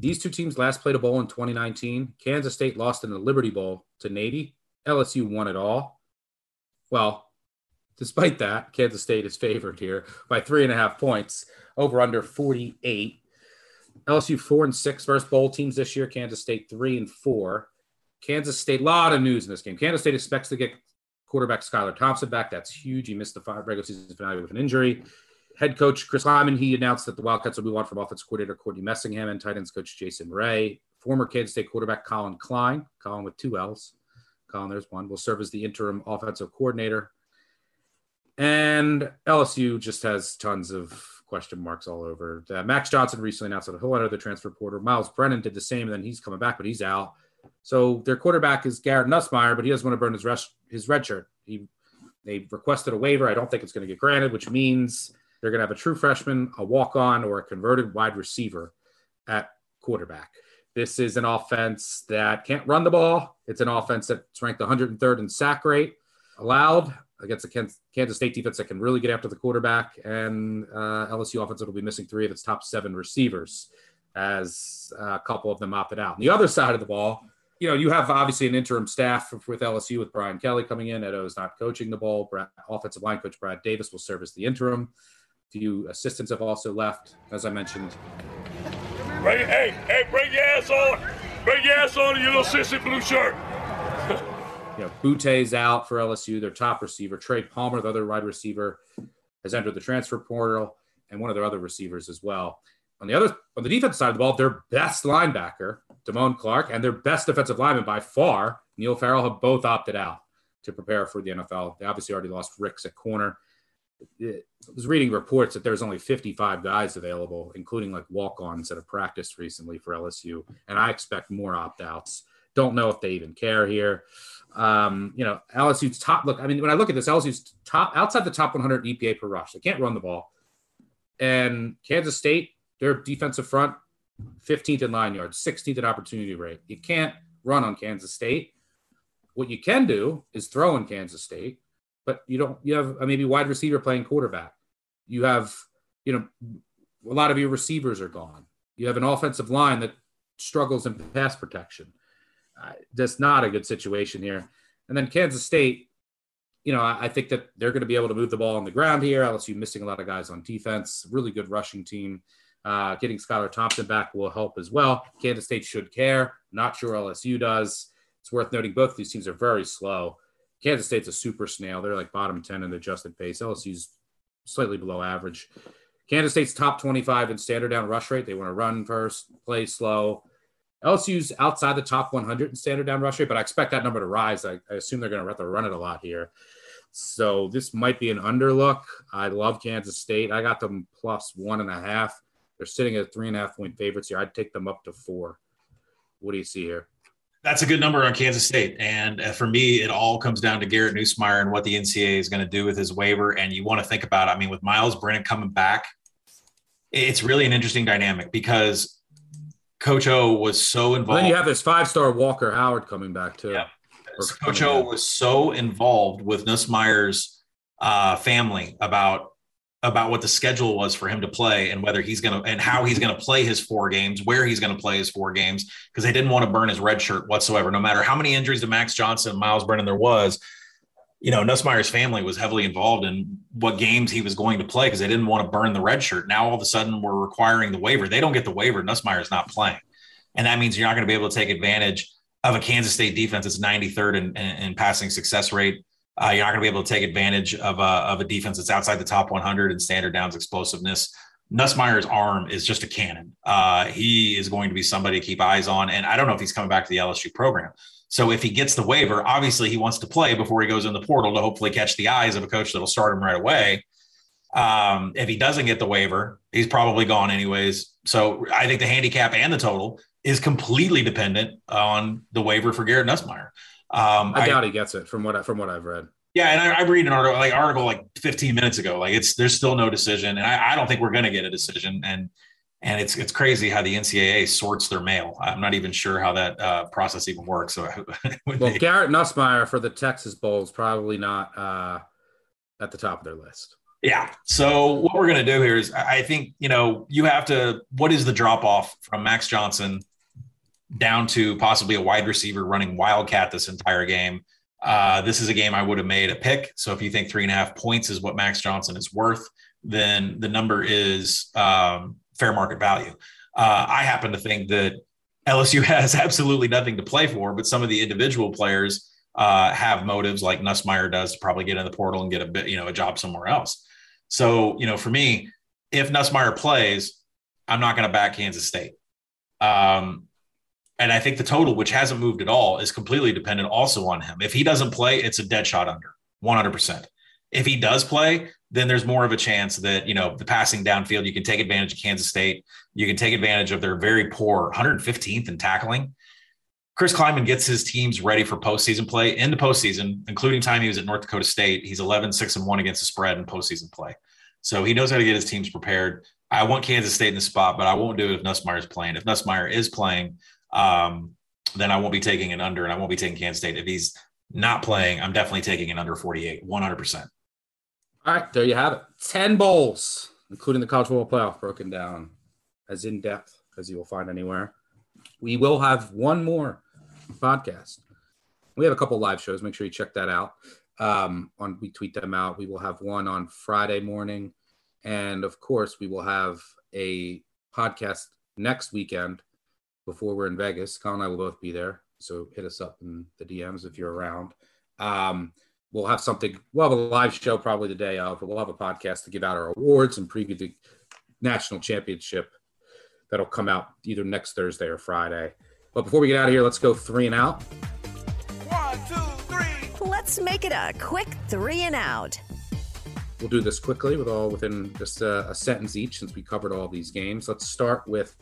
These two teams last played a bowl in 2019. Kansas State lost in the Liberty Bowl to Navy. LSU won it all. Well, despite that, Kansas State is favored here by three and a half points, over under 48. LSU four and six versus bowl teams this year. Kansas State three and four. Kansas State, a lot of news in this game. Kansas State expects to get quarterback Skylar Thompson back. That's huge. He missed the five regular season finale with an injury. Head coach Chris Klieman, he announced that the Wildcats will move on from offensive coordinator Courtney Messingham and tight ends coach Jason Ray. Former Kansas State quarterback Collin Klein, Collin with two L's. Collin, there's one, will serve as the interim offensive coordinator. And LSU just has tons of question marks all over. Uh, Max Johnson recently announced that he'll enter the transfer portal. Myles Brennan did the same, and then he's coming back, but he's out. So their quarterback is Garrett Nussmeier, but he doesn't want to burn his res- his red shirt. He they requested a waiver. I don't think it's going to get granted, which means they're going to have a true freshman, a walk on, or a converted wide receiver at quarterback. This is an offense that can't run the ball. It's an offense that's ranked 103rd in sack rate allowed against a Kansas State defense that can really get after the quarterback. And uh, LSU offense will be missing three of its top seven receivers as a couple of them opted out. On the other side of the ball, you know, you have obviously an interim staff with LSU with Brian Kelly coming in. Edo is not coaching the ball. Brad, offensive line coach Brad Davis will serve as the interim. Few assistants have also left, as I mentioned. Bring, hey, hey, bring your ass on. Bring your ass on in your little sissy blue shirt. You know, Boutte's out for LSU, their top receiver. Trey Palmer, the other wide receiver, has entered the transfer portal, and one of their other receivers as well. On the other, on the defense side of the ball, their best linebacker, Damone Clark, and their best defensive lineman by far, Neil Farrell, have both opted out to prepare for the NFL. They obviously already lost Ricks at corner. I was reading reports that there's only 55 guys available, including like walk-ons that have practiced recently for LSU, and I expect more opt-outs. Don't know if they even care here. Um, you know, LSU's top look. I mean, when I look at this, LSU's top outside the top 100 EPA per rush. They can't run the ball. And Kansas State, their defensive front, 15th in line yards, 16th in opportunity rate. You can't run on Kansas State. What you can do is throw in Kansas State, but you don't. You have a maybe wide receiver playing quarterback. You have, you know, a lot of your receivers are gone. You have an offensive line that struggles in pass protection that's not a good situation here. And then Kansas State, you know, I, I think that they're going to be able to move the ball on the ground here. LSU missing a lot of guys on defense. Really good rushing team. Uh, getting Skylar Thompson back will help as well. Kansas State should care. Not sure LSU does. It's worth noting both these teams are very slow. Kansas State's a super snail. They're like bottom 10 in adjusted pace. LSU's slightly below average. Kansas State's top 25 in standard down rush rate. They want to run first, play slow. LSU's outside the top 100 in standard down rush rate, but I expect that number to rise. I, I assume they're going to have to run it a lot here. So this might be an underlook. I love Kansas State. I got them plus one and a half. They're sitting at three and a half point favorites here. I'd take them up to four. What do you see here? That's a good number on Kansas State. And uh, for me, it all comes down to Garrett Nussmeier and what the NCAA is going to do with his waiver. And you want to think about, I mean, with Myles Brennan coming back, it's really an interesting dynamic because Coach O was so involved. Then you have this five star Walker Howard coming back too. Yeah. Coach O was so involved with Nussmeier's uh, family about about what the schedule was for him to play and whether he's going to and how he's going to play his four games, where he's going to play his four games, because they didn't want to burn his red shirt whatsoever. No matter how many injuries to Max Johnson and Myles Brennan there was, you know, Nussmeier's family was heavily involved in what games he was going to play because they didn't want to burn the red shirt. Now all of a sudden we're requiring the waiver. They don't get the waiver. Nussmeier's not playing. And that means you're not going to be able to take advantage of a Kansas State defense that's 93rd in, in, in passing success rate. Uh, you're not going to be able to take advantage of a, of a defense that's outside the top 100 in standard downs explosiveness. Nussmeier's arm is just a cannon. Uh, he is going to be somebody to keep eyes on. And I don't know if he's coming back to the LSU program. So if he gets the waiver, obviously he wants to play before he goes in the portal to hopefully catch the eyes of a coach that'll start him right away. Um, if he doesn't get the waiver, he's probably gone anyways. So I think the handicap and the total is completely dependent on the waiver for Garrett Nussmeier. Um, I, I doubt he gets it from what I, from what I've read. Yeah, and I, I read an article like article like 15 minutes ago. Like it's there's still no decision, and I, I don't think we're going to get a decision. And and it's it's crazy how the NCAA sorts their mail. I'm not even sure how that uh, process even works. So, well, they, Garrett Nussmeier for the Texas Bowl is probably not uh, at the top of their list. Yeah. So what we're going to do here is, I think you know you have to. What is the drop off from Max Johnson down to possibly a wide receiver running wildcat this entire game? Uh, this is a game I would have made a pick. So if you think three and a half points is what Max Johnson is worth, then the number is um, fair market value. Uh, I happen to think that LSU has absolutely nothing to play for, but some of the individual players uh, have motives like Nussmeier does to probably get in the portal and get a bit, you know, a job somewhere else. So, you know, for me, if Nussmeier plays, I'm not going to back Kansas State. Um, and I think the total, which hasn't moved at all, is completely dependent also on him. If he doesn't play, it's a dead shot under 100%. If he does play, then there's more of a chance that, you know, the passing downfield, you can take advantage of Kansas State. You can take advantage of their very poor 115th in tackling. Chris Klieman gets his teams ready for postseason play in the postseason, including time he was at North Dakota State. He's 11, 6, and 1 against the spread in postseason play. So he knows how to get his teams prepared. I want Kansas State in the spot, but I won't do it if Nussmeier is playing. If Nussmeier is playing, um, then I won't be taking an under and I won't be taking Kansas State. If he's not playing, I'm definitely taking an under 48, 100%. All right, there you have it. 10 bowls, including the college football playoff, broken down as in depth as you will find anywhere. We will have one more podcast. We have a couple live shows. Make sure you check that out. Um, on we tweet them out. We will have one on Friday morning, and of course, we will have a podcast next weekend before we're in Vegas. Collin and I will both be there. So hit us up in the DMs if you're around. Um, we'll have something, we'll have a live show probably the day of, but we'll have a podcast to give out our awards and preview the national championship that'll come out either next Thursday or Friday. But before we get out of here, let's go three and out. One, two, three. Let's make it a quick three and out. We'll do this quickly with all within just a, a sentence each since we covered all these games. Let's start with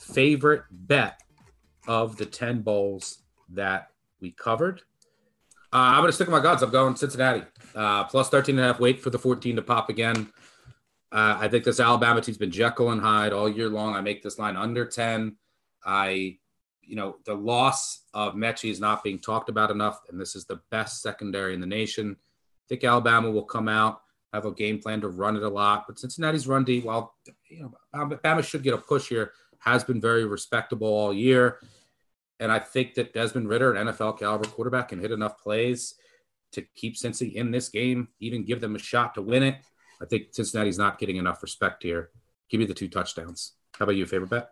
favorite bet of the 10 bowls that we covered. Uh, I'm going to stick with my guns. I'm going Cincinnati. Uh, plus 13 and a half. Wait for the 14 to pop again. Uh, I think this Alabama team's been Jekyll and Hyde all year long. I make this line under 10. I, you know, the loss of Metchie is not being talked about enough, and this is the best secondary in the nation. I think Alabama will come out, have a game plan to run it a lot, but Cincinnati's run deep. While you know, Alabama should get a push here has been very respectable all year. And I think that Desmond Ridder, an NFL caliber quarterback, can hit enough plays to keep Cincy in this game, even give them a shot to win it. I think Cincinnati's not getting enough respect here. Give me the two touchdowns. How about you, favorite bet?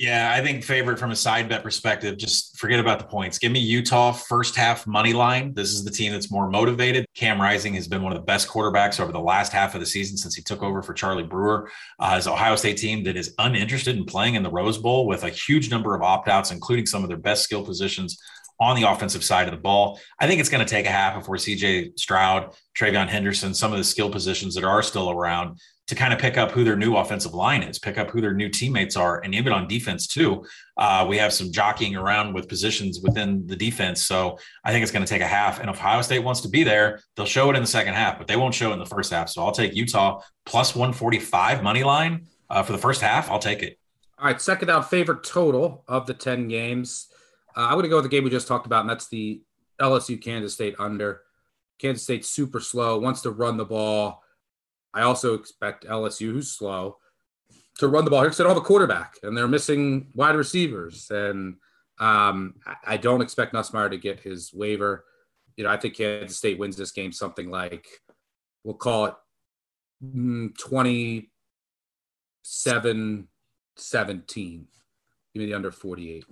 Yeah, I think favorite from a side bet perspective, just forget about the points. Give me Utah first half money line. This is the team that's more motivated. Cam Rising has been one of the best quarterbacks over the last half of the season since he took over for Charlie Brewer. Uh, his Ohio State team that is uninterested in playing in the Rose Bowl with a huge number of opt outs, including some of their best skill positions on the offensive side of the ball. I think it's going to take a half before CJ Stroud, TreVeyon Henderson, some of the skill positions that are still around to kind of pick up who their new offensive line is, pick up who their new teammates are, and even on defense too. Uh, we have some jockeying around with positions within the defense, so I think it's going to take a half. And if Ohio State wants to be there, they'll show it in the second half, but they won't show it in the first half. So I'll take Utah plus one forty five money line uh, for the first half. I'll take it. All right, second out favorite total of the ten games. Uh, I'm going to go with the game we just talked about, and that's the LSU Kansas State under. Kansas State super slow, wants to run the ball I also expect LSU, who's slow, to run the ball here because they don't have a quarterback and they're missing wide receivers. And um, I don't expect Nussmeier to get his waiver. You know, I think Kansas State wins this game something like, we'll call it mm, 27 17. Give me the under 48.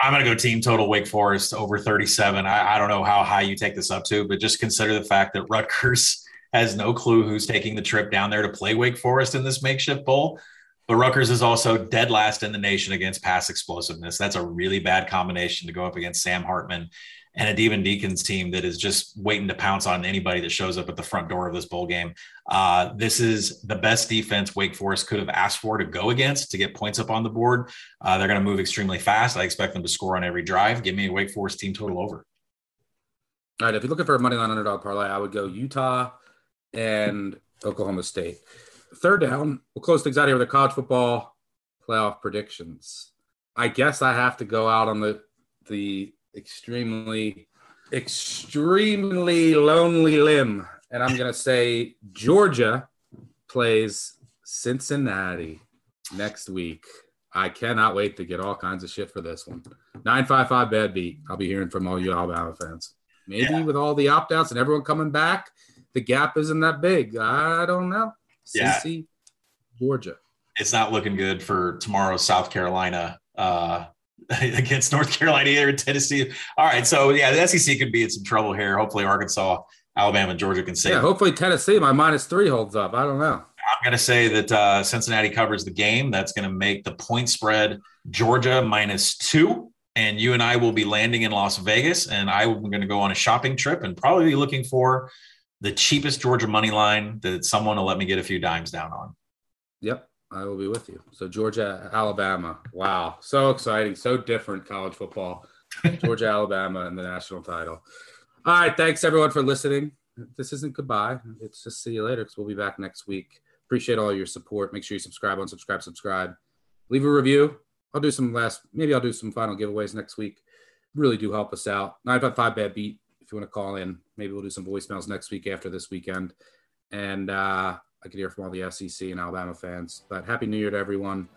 I'm going to go team total Wake Forest over 37. I, I, don't know how high you take this up to, but just consider the fact that Rutgers has no clue who's taking the trip down there to play Wake Forest in this makeshift bowl. But Rutgers is also dead last in the nation against pass explosiveness. That's a really bad combination to go up against Sam Hartman and a Demon Deacons team that is just waiting to pounce on anybody that shows up at the front door of this bowl game. Uh, this is the best defense Wake Forest could have asked for to go against to get points up on the board. Uh, they're going to move extremely fast. I expect them to score on every drive. Give me a Wake Forest team total over. All right, if you're looking for a money line underdog parlay, I would go Utah and Oklahoma State. Third down, we'll close things out here with the college football playoff predictions. I guess I have to go out on the the extremely extremely lonely limb and I'm going to say Georgia plays Cincinnati next week. I cannot wait to get all kinds of shit for this one. 955 bad beat. I'll be hearing from all you Alabama fans. Maybe yeah. with all the opt outs and everyone coming back, the gap isn't that big. I don't know. Yeah. Georgia. It's not looking good for tomorrow's South Carolina uh, against North Carolina either Tennessee. All right, so yeah, the SEC could be in some trouble here. Hopefully, Arkansas, Alabama, and Georgia can save. Yeah, hopefully Tennessee, my minus three holds up. I don't know. I'm going to say that uh, Cincinnati covers the game. That's going to make the point spread Georgia minus two. And you and I will be landing in Las Vegas, and I'm going to go on a shopping trip and probably be looking for the cheapest Georgia money line that someone will let me get a few dimes down on. Yep, I will be with you. So Georgia, Alabama. Wow, so exciting, so different college football. Georgia, Alabama, and the national title. All right, thanks everyone for listening. This isn't goodbye. It's just see you later because we'll be back next week. Appreciate all your support. Make sure you subscribe, unsubscribe, subscribe. Leave a review. I'll do some last, maybe I'll do some final giveaways next week. Really do help us out. 955 bad beat if you want to call in. Maybe we'll do some voicemails next week after this weekend. And uh, I could hear from all the SEC and Alabama fans. But Happy New Year to everyone.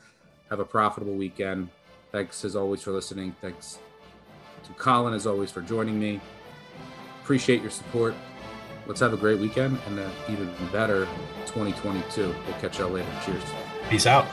Have a profitable weekend. Thanks as always for listening. Thanks to Collin as always for joining me. Appreciate your support. Let's have a great weekend and an even better 2022. We'll catch y'all later. Cheers. Peace out.